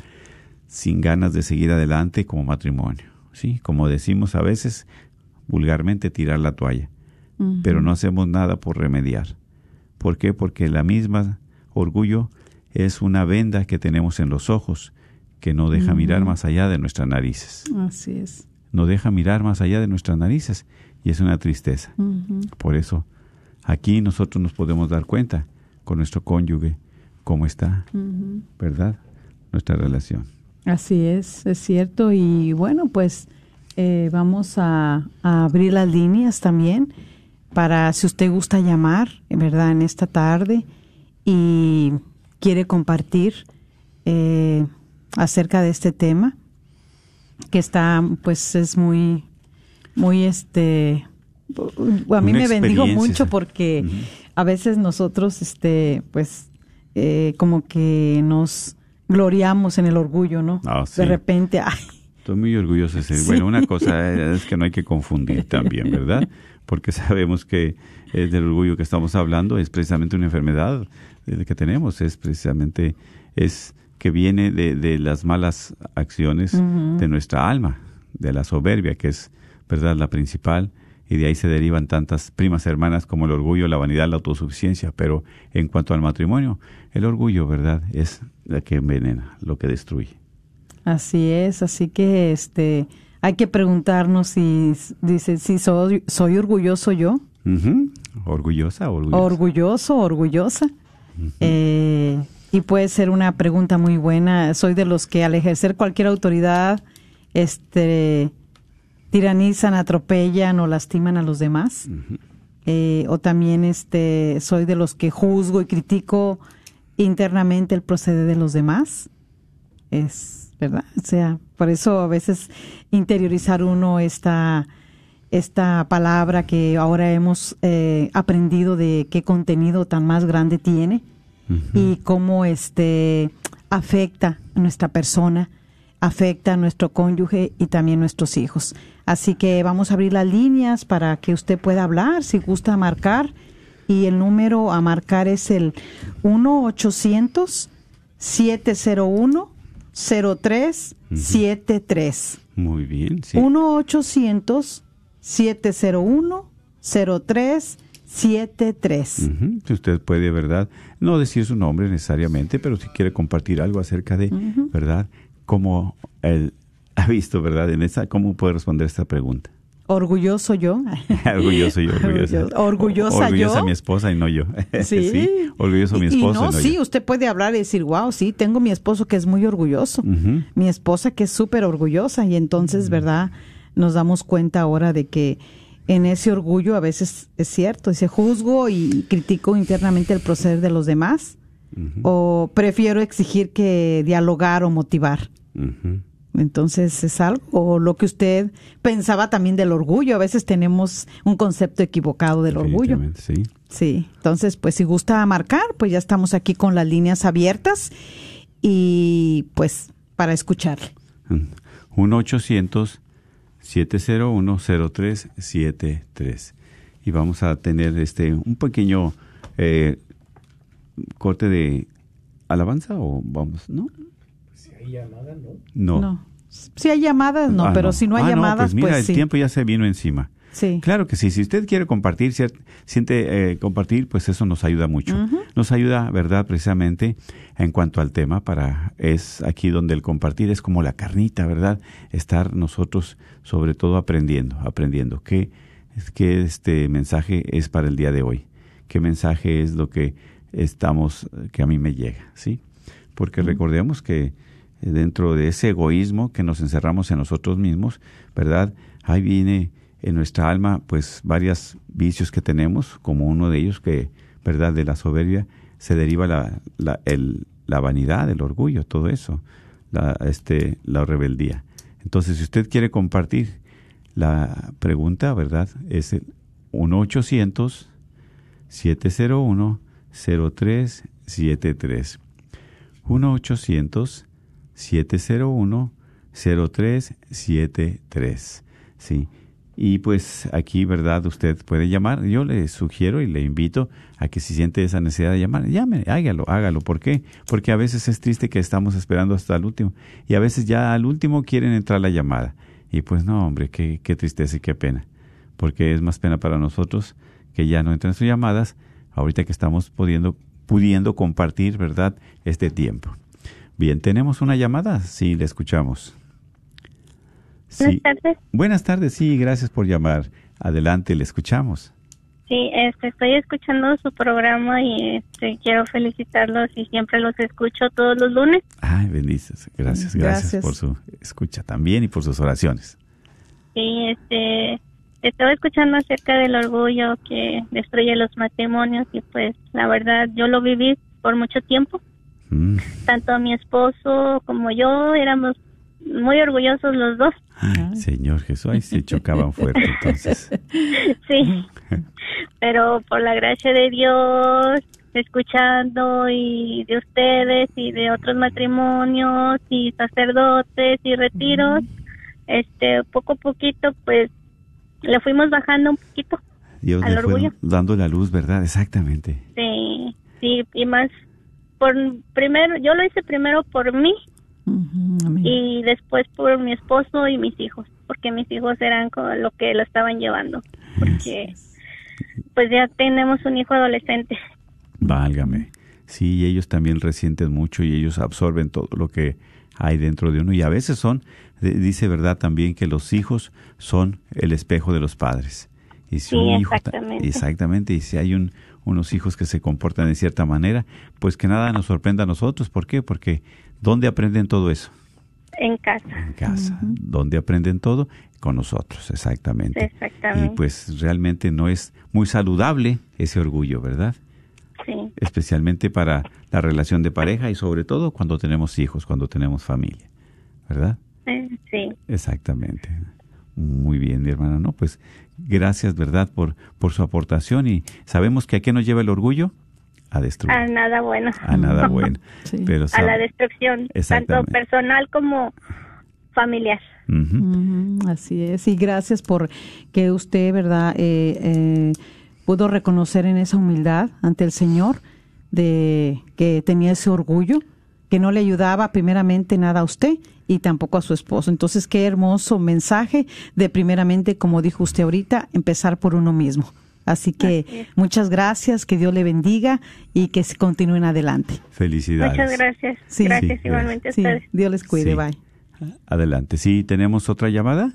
sin ganas de seguir adelante como matrimonio. ¿Sí? Como decimos a veces vulgarmente tirar la toalla, pero no hacemos nada por remediar. ¿Por qué? Porque la misma orgullo es una venda que tenemos en los ojos que no deja mirar más allá de nuestras narices. Así es. No deja mirar más allá de nuestras narices y es una tristeza. Por eso aquí nosotros nos podemos dar cuenta con nuestro cónyuge cómo está, ¿verdad? Nuestra relación. Así es, es cierto. Y bueno, pues eh, vamos a, a abrir las líneas también para si usted gusta llamar, ¿verdad? En esta tarde y quiere compartir eh, acerca de este tema que está, pues es muy, muy este, a mí Una me bendijo mucho porque a veces nosotros, este, pues, eh, como que nos gloriamos en el orgullo, ¿no? Ah, sí. De repente, ay, Estoy muy orgulloso de ser. Bueno, una cosa <laughs> es que no hay que confundir también, <laughs> ¿verdad? Porque sabemos que el del orgullo que estamos hablando es precisamente una enfermedad que tenemos, es precisamente es que viene de, de las malas acciones de nuestra alma, de la soberbia, que es, ¿verdad?, la principal, y de ahí se derivan tantas primas hermanas como el orgullo, la vanidad, la autosuficiencia. Pero en cuanto al matrimonio, el orgullo, ¿verdad?, es la que envenena, lo que destruye. Así es, así que este hay que preguntarnos si dice si soy, soy orgulloso yo. Orgullosa, orgullosa. Orgulloso, orgullosa. eh, y puede ser una pregunta muy buena. Soy de los que al ejercer cualquier autoridad, este, tiranizan, atropellan o lastiman a los demás. eh, o también, este, soy de los que juzgo y critico internamente el proceder de los demás. Es verdad. O sea, por eso a veces interiorizar uno esta esta palabra que ahora hemos eh, aprendido de qué contenido tan más grande tiene y cómo este afecta a nuestra persona, afecta a nuestro cónyuge y también nuestros hijos. Así que vamos a abrir las líneas para que usted pueda hablar, si gusta marcar. Y el número a marcar es el 1-800-701-0373. Muy bien, sí. 1-800-701-0373. Ujú. Si usted puede, ¿verdad? No decir su nombre necesariamente, pero si quiere compartir algo acerca de, ¿verdad? Cómo él ha visto, ¿verdad? En esa, ¿Cómo puede responder esta pregunta? Orgulloso yo. <laughs> orgulloso yo, orgullosa. Orgullosa- orgullosa Orgullosa yo. mi esposa y no yo. <laughs> Sí. orgulloso mi esposo y Y no, no, sí, yo. usted puede hablar y decir, wow, sí, tengo mi esposo que es muy orgulloso. Ujú. Mi esposa que es súper orgullosa. Y entonces, ¿verdad? Nos damos cuenta ahora de que en ese orgullo a veces es cierto. Dice, juzgo y critico internamente el proceder de los demás. O prefiero exigir que dialogar o motivar. Entonces es algo, o lo que usted pensaba también del orgullo. A veces tenemos un concepto equivocado del orgullo. Sí. Sí, entonces pues si gusta marcar, pues ya estamos aquí con las líneas abiertas y pues para escucharle. 1-800-701-0373. Y vamos a tener este un pequeño eh, corte de alabanza o vamos, ¿no? Hay llamada, ¿no? No. Si hay llamadas, no, Ah, pero si no hay Ah, llamadas, pues mira, el sí. tiempo ya se vino encima. Sí. Claro que sí, si usted quiere compartir, siente eh, compartir, pues eso nos ayuda mucho. Nos ayuda, ¿verdad? Precisamente en cuanto al tema, para es aquí donde el compartir es como la carnita, ¿verdad? Estar nosotros sobre todo aprendiendo, aprendiendo qué, qué este mensaje es para el día de hoy, qué mensaje es lo que estamos, que a mí me llega, ¿sí? Porque recordemos que dentro de ese egoísmo que nos encerramos en nosotros mismos, ¿verdad? Ahí viene en nuestra alma, pues, varios vicios que tenemos, como uno de ellos que, ¿verdad? De la soberbia se deriva la, el- la vanidad, el orgullo, todo eso, la, este, la rebeldía. Entonces, si usted quiere compartir la pregunta, ¿verdad? Es el 1-800-701-0373. 1-800-701-0373. Sí. Y pues aquí, ¿verdad? Usted puede llamar. Yo le sugiero y le invito a que si siente esa necesidad de llamar, llame, hágalo, hágalo. ¿Por qué? Porque a veces es triste que estamos esperando hasta el último. Y a veces ya al último quieren entrar la llamada. Y pues no, hombre, qué, qué tristeza y qué pena. Porque es más pena para nosotros que ya no entren sus llamadas, ahorita que estamos pudiendo, pudiendo compartir, ¿verdad?, este tiempo. Bien, tenemos una llamada, sí, le escuchamos. Sí. Buenas tardes. Buenas tardes, sí, gracias por llamar. Adelante, le escuchamos. Sí, este, estoy escuchando su programa y este, quiero felicitarlos y siempre los escucho todos los lunes. Ay, bendices. Gracias, gracias, Gracias. por su escucha también y por sus oraciones. Sí, este, estaba escuchando acerca del orgullo que destruye los matrimonios y pues la verdad yo lo viví por mucho tiempo. Mm. Tanto mi esposo como yo éramos muy orgullosos los dos. Ay, Señor Jesús, ahí se chocaban fuerte entonces. <laughs> Sí, pero por la gracia de Dios, escuchando y de ustedes y de otros matrimonios y sacerdotes y retiros, este, poco a poquito, pues, le fuimos bajando un poquito. Dios al le orgullo. dando la luz, ¿verdad? Exactamente. Sí, sí, y más, por primero, yo lo hice primero por mí y después por mi esposo y mis hijos, porque mis hijos eran lo que lo estaban llevando, porque pues ya tenemos un hijo adolescente. Válgame. Sí, ellos también resienten mucho y ellos absorben todo lo que hay dentro de uno. Y a veces son, dice verdad también que los hijos son el espejo de los padres. Y si Sí, un hijo ta- exactamente. exactamente, y si hay un, unos hijos que se comportan de cierta manera, pues que nada nos sorprenda a nosotros. ¿Por qué? Porque ¿dónde aprenden todo eso? En casa, En casa. ¿Dónde aprenden todo? Con nosotros, exactamente. exactamente. Y pues realmente no es muy saludable ese orgullo, ¿verdad? sí, especialmente para la relación de pareja y sobre todo cuando tenemos hijos, cuando tenemos familia, ¿verdad? eh, sí. Exactamente. Muy bien, mi hermana. No, pues gracias, ¿verdad? Por, por su aportación y sabemos que a qué nos lleva el orgullo? A destruir. A nada bueno. A nada <laughs> bueno. Sí. Pero a la destrucción, tanto personal como familiar. Así es, y gracias por que usted, ¿verdad?, eh, eh, pudo reconocer en esa humildad ante el Señor de que tenía ese orgullo, que no le ayudaba primeramente nada a usted y tampoco a su esposo. Entonces, qué hermoso mensaje de primeramente, como dijo usted ahorita, empezar por uno mismo. Así que muchas gracias, que Dios le bendiga y que se continúen adelante. Felicidades. Muchas gracias. Sí. gracias Sí, igualmente a Sí, ustedes. Dios les cuide, Sí. bye. Adelante. Sí, ¿tenemos otra llamada?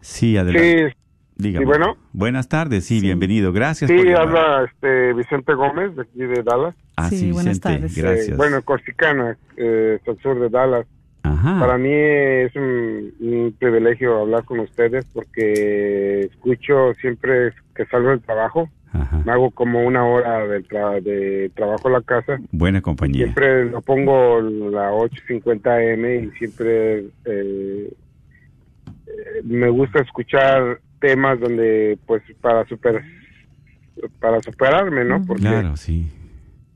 Sí, adelante. Dígame. sí, bueno. Buenas tardes, sí, bienvenido. Gracias sí, por habla este Vicente Gómez de aquí de Dallas. Ah, sí, Sí, buenas Vicente, tardes. gracias. Eh, bueno, Corsicana, eh, al sur de Dallas. Ajá. Para mí es un, un privilegio hablar con ustedes porque escucho siempre que salgo del trabajo. Ajá. Me hago como una hora del tra- de trabajo a la casa. Buena compañía. Siempre lo pongo la 8.50 AM y siempre eh, eh, me gusta escuchar temas donde pues para super para superarme, ¿no? Porque Claro, sí.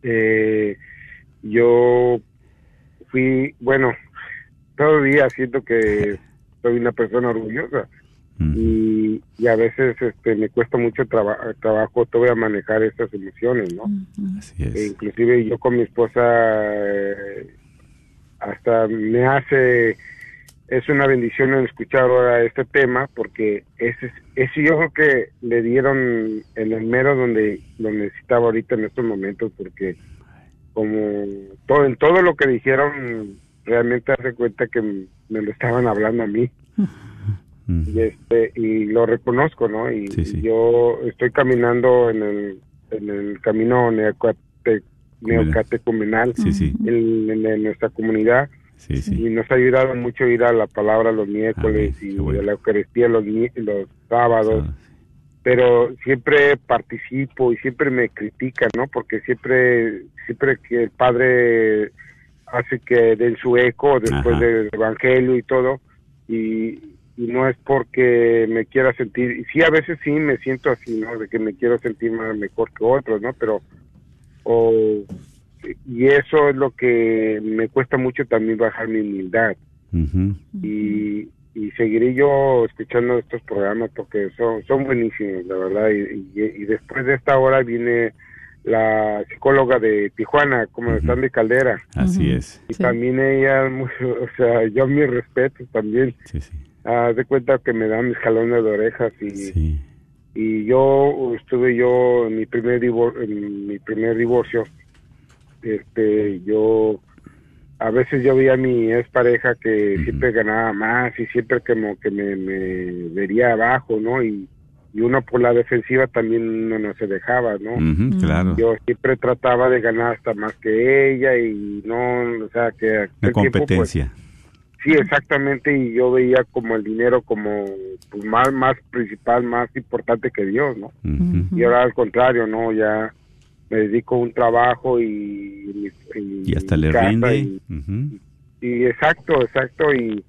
eh, yo fui, bueno, todavía siento que <laughs> soy una persona orgullosa y, y a veces este, me cuesta mucho traba- trabajo todavía manejar estas emociones, ¿no? Así E es. inclusive yo con mi esposa eh, hasta me hace es una bendición el escuchar ahora este tema porque ese ese yo creo que le dieron en el mero donde lo necesitaba ahorita en estos momentos porque como todo en todo lo que dijeron realmente hace cuenta que me lo estaban hablando a mí. Y este y lo reconozco no y Sí, sí. yo estoy caminando en el en el camino neocate, neocatecumenal. Sí, sí, en, en- en nuestra comunidad sí, sí. y nos ha ayudado mucho ir a la palabra los miércoles Amén, y bueno. a la Eucaristía los, los sábados Ah, pero siempre participo y siempre me critican, ¿no? Porque siempre, siempre que el padre hace que den su eco después Ajá. del evangelio y todo, y, y no es porque me quiera sentir, y sí, a veces sí me siento así, ¿no? De que me quiero sentir más mejor que otros, ¿no? Pero, o, y eso es lo que me cuesta mucho también bajar mi humildad y, y seguiré yo escuchando estos programas porque son, son buenísimos, la verdad. Y, y- y después de esta hora viene la psicóloga de Tijuana, como Ujú. están de Caldera. Así es. Y Sí. también ella, <laughs> o sea, yo mis respetos también. Sí, sí. Haz de cuenta que me dan mis jalones de orejas y, Sí. y yo estuve yo en mi primer divor- en mi primer divorcio este yo a veces yo veía a mi ex pareja que siempre ganaba más y siempre como que me, me vería abajo no y, y uno por la defensiva también uno no se dejaba no Claro. yo siempre trataba de ganar hasta más que ella y no o sea que tiempo, pues, competencia. Sí, exactamente, y yo veía como el dinero como pues, más, más principal, más importante que Dios, ¿no? Y ahora al contrario, ¿no? Ya me dedico a un trabajo y... Y, Y hasta le rinde. Y, exacto, exacto, y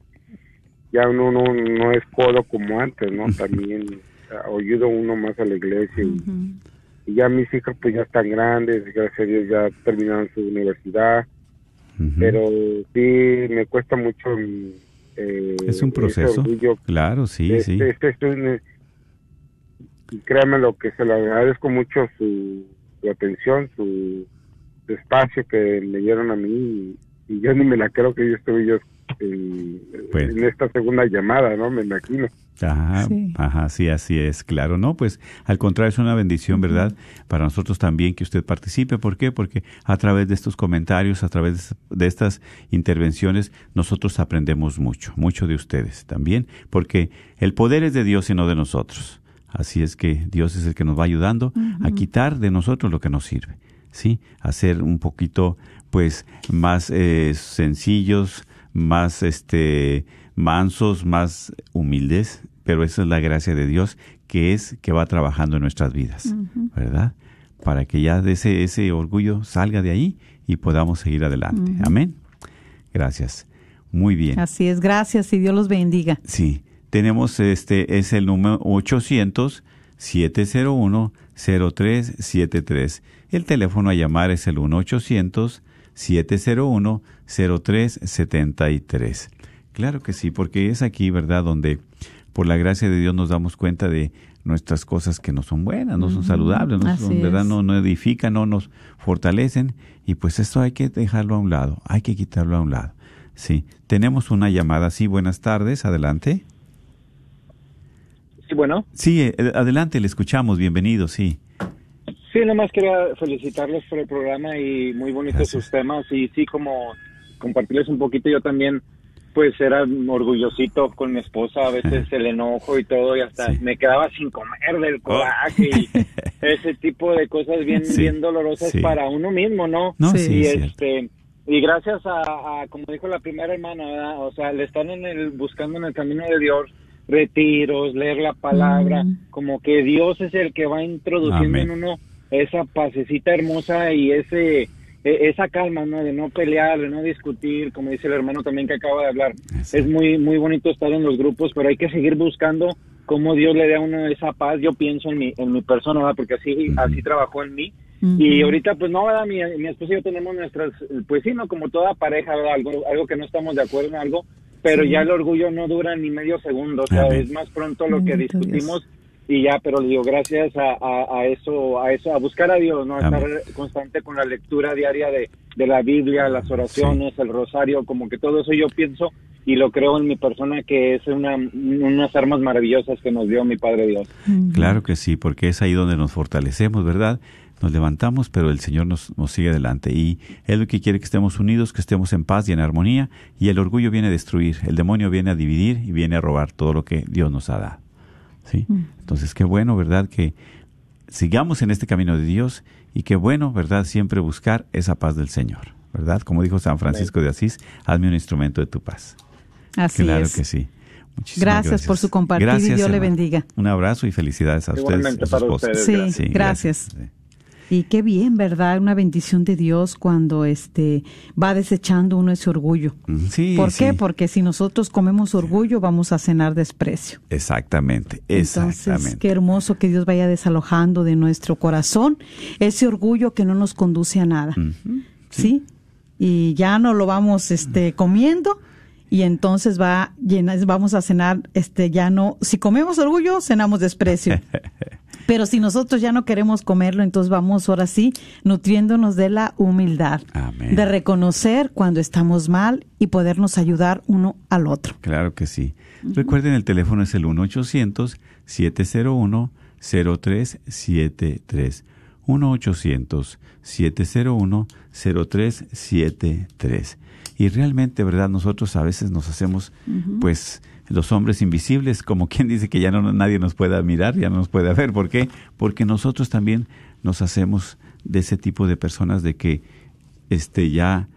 ya uno no, no es codo como antes, ¿no? <laughs> También ayudo uno más a la iglesia y, y ya mis hijos pues ya están grandes, gracias a Dios ya terminaron su universidad pero sí me cuesta mucho mm, eh, Es un proceso. orgullo. Claro, sí, Este- sí. este es un- y créanme lo que se le agradezco mucho su, su atención, su, su espacio que me dieron a mí y, y yo ni me la creo que yo estuve yo en, Pues. en esta segunda llamada, ¿no? Me imagino. Ajá, Sí. ajá, sí, así es, claro, ¿no? Pues al contrario, es una bendición, ¿verdad? Para nosotros también que usted participe. ¿Por qué? Porque a través de estos comentarios, a través de estas intervenciones, nosotros aprendemos mucho, mucho de ustedes también, porque el poder es de Dios y no de nosotros. Así es que Dios es el que nos va ayudando a quitar de nosotros lo que nos sirve, ¿sí? A ser un poquito, pues, más eh, sencillos, más, este, mansos, más humildes, pero esa es la gracia de Dios que es que va trabajando en nuestras vidas, ¿verdad? Para que ya de ese, ese orgullo salga de ahí y podamos seguir adelante. Amén. Gracias. Muy bien. Así es, gracias y Dios los bendiga. Sí, tenemos este, es el número 800-701-0373. El teléfono a llamar es el 1-800-701-0373. Claro que sí, porque es aquí, ¿verdad?, donde por la gracia de Dios nos damos cuenta de nuestras cosas que no son buenas, no son saludables, no Así son, ¿verdad? No, no edifican, no nos fortalecen y pues esto hay que dejarlo a un lado, hay que quitarlo a un lado. Sí, tenemos una llamada, sí, buenas tardes, adelante. Sí, bueno. Sí, eh, adelante, le escuchamos, bienvenido, sí. Sí, nada más quería felicitarlos por el programa y muy bonitos Gracias. sus temas y sí, como compartirles un poquito, yo también pues era orgullosito con mi esposa, a veces el enojo y todo y hasta Sí. me quedaba sin comer del coraje y <laughs> ese tipo de cosas bien Sí, bien dolorosas sí. para uno mismo, ¿no? No, y este y gracias a, a, como dijo la primera hermana, ¿verdad? o sea, le están en el buscando en el camino de Dios retiros, leer la palabra, Mm. como que Dios es el que va introduciendo Amén. en uno esa pasecita hermosa y ese e- esa calma, ¿no? De no pelear, de no discutir, como dice el hermano también que acaba de hablar. Es muy muy bonito estar en los grupos, pero hay que seguir buscando cómo Dios le da a uno esa paz. Yo pienso en mi en mi persona, ¿verdad? Porque así así trabajó en mí. Y ahorita, pues no, ¿verdad? Mi, mi esposa y yo tenemos nuestras, pues sí, ¿no? Como toda pareja, ¿verdad? Algo, algo que no estamos de acuerdo en algo, pero Sí. ya el orgullo no dura ni medio segundo, o sea, Amén. es más pronto lo que discutimos y ya, pero le digo, gracias a, a, a eso, a eso, a buscar a Dios, ¿no? A estar constante con la lectura diaria de, de la Biblia, las oraciones, el rosario, como que todo eso yo pienso y lo creo en mi persona que es una, unas armas maravillosas que nos dio mi Padre Dios. Claro que sí, porque es ahí donde nos fortalecemos, ¿verdad? Nos levantamos, pero el Señor nos, nos sigue adelante. Y Él lo que quiere que estemos unidos, que estemos en paz y en armonía. Y el orgullo viene a destruir, el demonio viene a dividir y viene a robar todo lo que Dios nos ha dado. ¿Sí? Entonces, qué bueno, ¿verdad? Que sigamos en este camino de Dios y qué bueno, ¿verdad? Siempre buscar esa paz del Señor, ¿verdad? Como dijo San Francisco de Asís, hazme un instrumento de tu paz. Así claro es. que sí. Muchísimas Gracias por su compartir y Dios le bendiga. Un abrazo y felicidades a ustedes. A su para esposa. ustedes, Sí, gracias. Sí. Y qué bien, ¿verdad? Una bendición de Dios cuando este va desechando uno ese orgullo. Sí, ¿Por sí. qué? Porque si nosotros comemos orgullo, vamos a cenar desprecio. Exactamente, Entonces, exactamente. qué hermoso que Dios vaya desalojando de nuestro corazón ese orgullo que no nos conduce a nada. ¿Sí? Y ya no lo vamos este comiendo y entonces va llena, vamos a cenar este ya no si comemos orgullo cenamos desprecio. <laughs> Pero si nosotros ya no queremos comerlo, entonces vamos ahora sí nutriéndonos de la humildad, Amén. de reconocer cuando estamos mal y podernos ayudar uno al otro. Claro que sí. Recuerden, el teléfono es el 1-800-701-0373. 1-800-701-0373. Y realmente, ¿verdad? Nosotros a veces nos hacemos, pues, los hombres invisibles, como <laughs> quien dice que ya no nadie nos pueda mirar, ya no nos puede ver. ¿Por qué? Porque nosotros también nos hacemos de ese tipo de personas de que este ya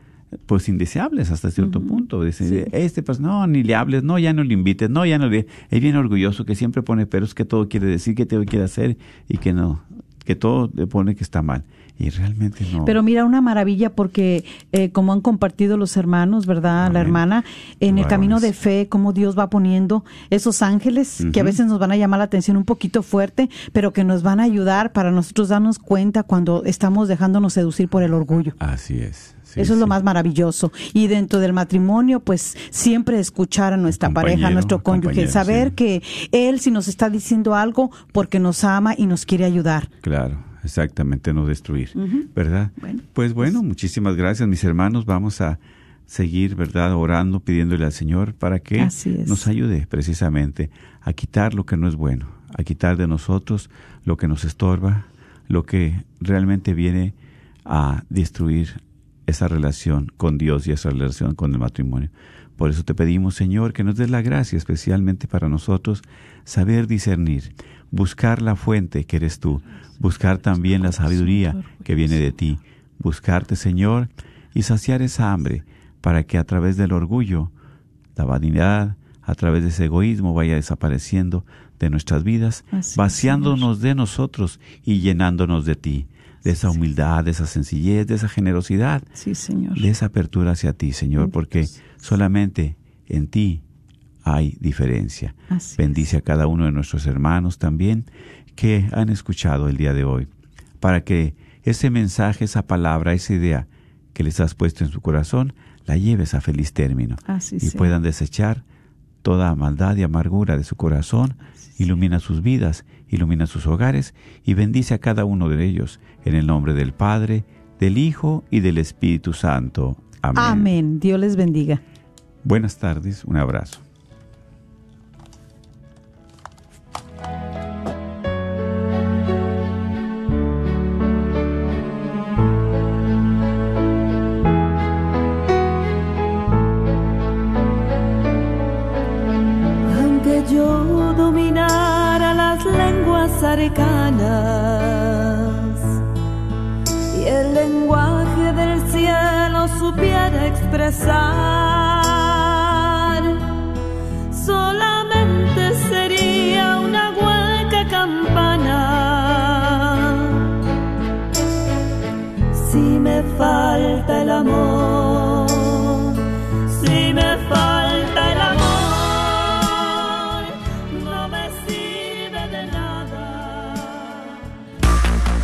pues indeseables hasta cierto punto. Dice, este pues no, ni le hables, no, ya no le invites, no, ya no le... Es bien orgulloso que siempre pone peros, que todo quiere decir, que todo quiere hacer y que no, que todo le pone que está mal. Y realmente no. Pero mira, una maravilla porque eh, como han compartido los hermanos, ¿verdad? La hermana, en el camino de fe, cómo Dios va poniendo esos ángeles que a veces nos van a llamar la atención un poquito fuerte, pero que nos van a ayudar para nosotros darnos cuenta cuando estamos dejándonos seducir por el orgullo. Así es. Eso es lo más maravilloso. Y dentro del matrimonio, pues siempre escuchar a nuestra pareja, a nuestro cónyuge, saber que él si nos está diciendo algo porque nos ama y nos quiere ayudar. Claro, exactamente, no destruir, ¿verdad? pues bueno, muchísimas gracias mis hermanos. Vamos a seguir, ¿verdad? Orando, pidiéndole al Señor para que nos ayude precisamente a quitar lo que no es bueno, a quitar de nosotros lo que nos estorba, lo que realmente viene a destruir esa relación con Dios y esa relación con el matrimonio. Por eso te pedimos, Señor, que nos des la gracia especialmente para nosotros saber discernir, buscar la fuente que eres tú, buscar también la sabiduría que viene de ti, buscarte, Señor, y saciar esa hambre para que a través del orgullo, la vanidad, a través de ese egoísmo vaya desapareciendo de nuestras vidas, vaciándonos de nosotros y llenándonos de ti de esa humildad, de esa sencillez, de esa generosidad, sí, Señor. de esa apertura hacia ti, Señor, porque solamente en ti hay diferencia. Bendice a cada uno de nuestros hermanos también que han escuchado el día de hoy, para que ese mensaje, esa palabra, esa idea que les has puesto en su corazón, la lleves a feliz término y puedan desechar toda maldad y amargura de su corazón, ilumina sus vidas, ilumina sus hogares y bendice a cada uno de ellos en el nombre del Padre, del Hijo y del Espíritu Santo. Amén. Amén. Dios les bendiga. Buenas tardes, un abrazo. Arcanas y el lenguaje del cielo supiera expresar, solamente sería una hueca campana. Si me falta el amor,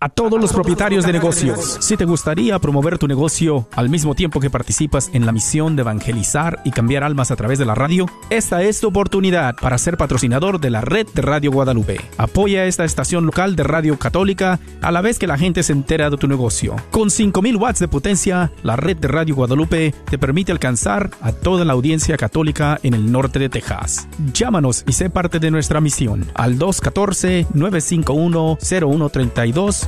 A todos los propietarios de negocios, si te gustaría promover tu negocio al mismo tiempo que participas en la misión de evangelizar y cambiar almas a través de la radio, esta es tu oportunidad para ser patrocinador de la red de Radio Guadalupe. Apoya esta estación local de radio católica a la vez que la gente se entera de tu negocio. Con 5000 watts de potencia, la red de Radio Guadalupe te permite alcanzar a toda la audiencia católica en el norte de Texas. Llámanos y sé parte de nuestra misión al 214-951-0132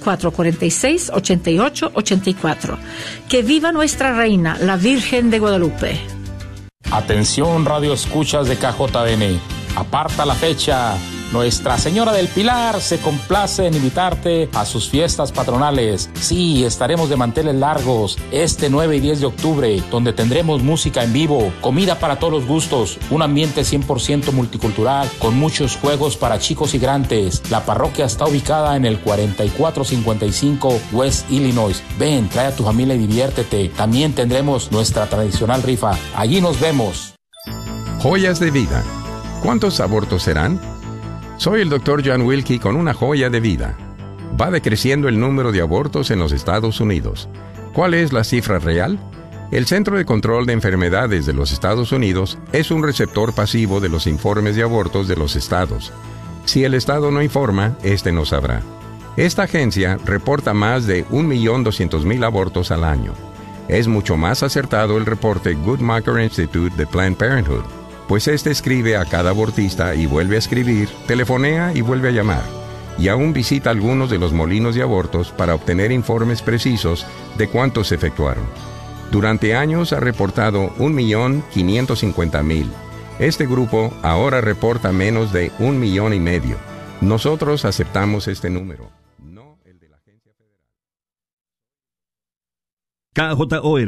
446-8884. Que viva nuestra reina, la Virgen de Guadalupe. Atención Radio Escuchas de KJN. Aparta la fecha. Nuestra Señora del Pilar se complace en invitarte a sus fiestas patronales. Sí, estaremos de manteles largos este 9 y 10 de octubre, donde tendremos música en vivo, comida para todos los gustos, un ambiente 100% multicultural con muchos juegos para chicos y grandes. La parroquia está ubicada en el 4455 West Illinois. Ven, trae a tu familia y diviértete. También tendremos nuestra tradicional rifa. Allí nos vemos. Joyas de vida. ¿Cuántos abortos serán? Soy el Dr. John Wilkie con una joya de vida. Va decreciendo el número de abortos en los Estados Unidos. ¿Cuál es la cifra real? El Centro de Control de Enfermedades de los Estados Unidos es un receptor pasivo de los informes de abortos de los estados. Si el estado no informa, este no sabrá. Esta agencia reporta más de 1.200.000 abortos al año. Es mucho más acertado el reporte Goodmaker Institute de Planned Parenthood, pues este escribe a cada abortista y vuelve a escribir, telefonea y vuelve a llamar, y aún visita algunos de los molinos de abortos para obtener informes precisos de cuántos se efectuaron. Durante años ha reportado 1.550.000. Este grupo ahora reporta menos de un millón y medio. Nosotros aceptamos este número. KJOR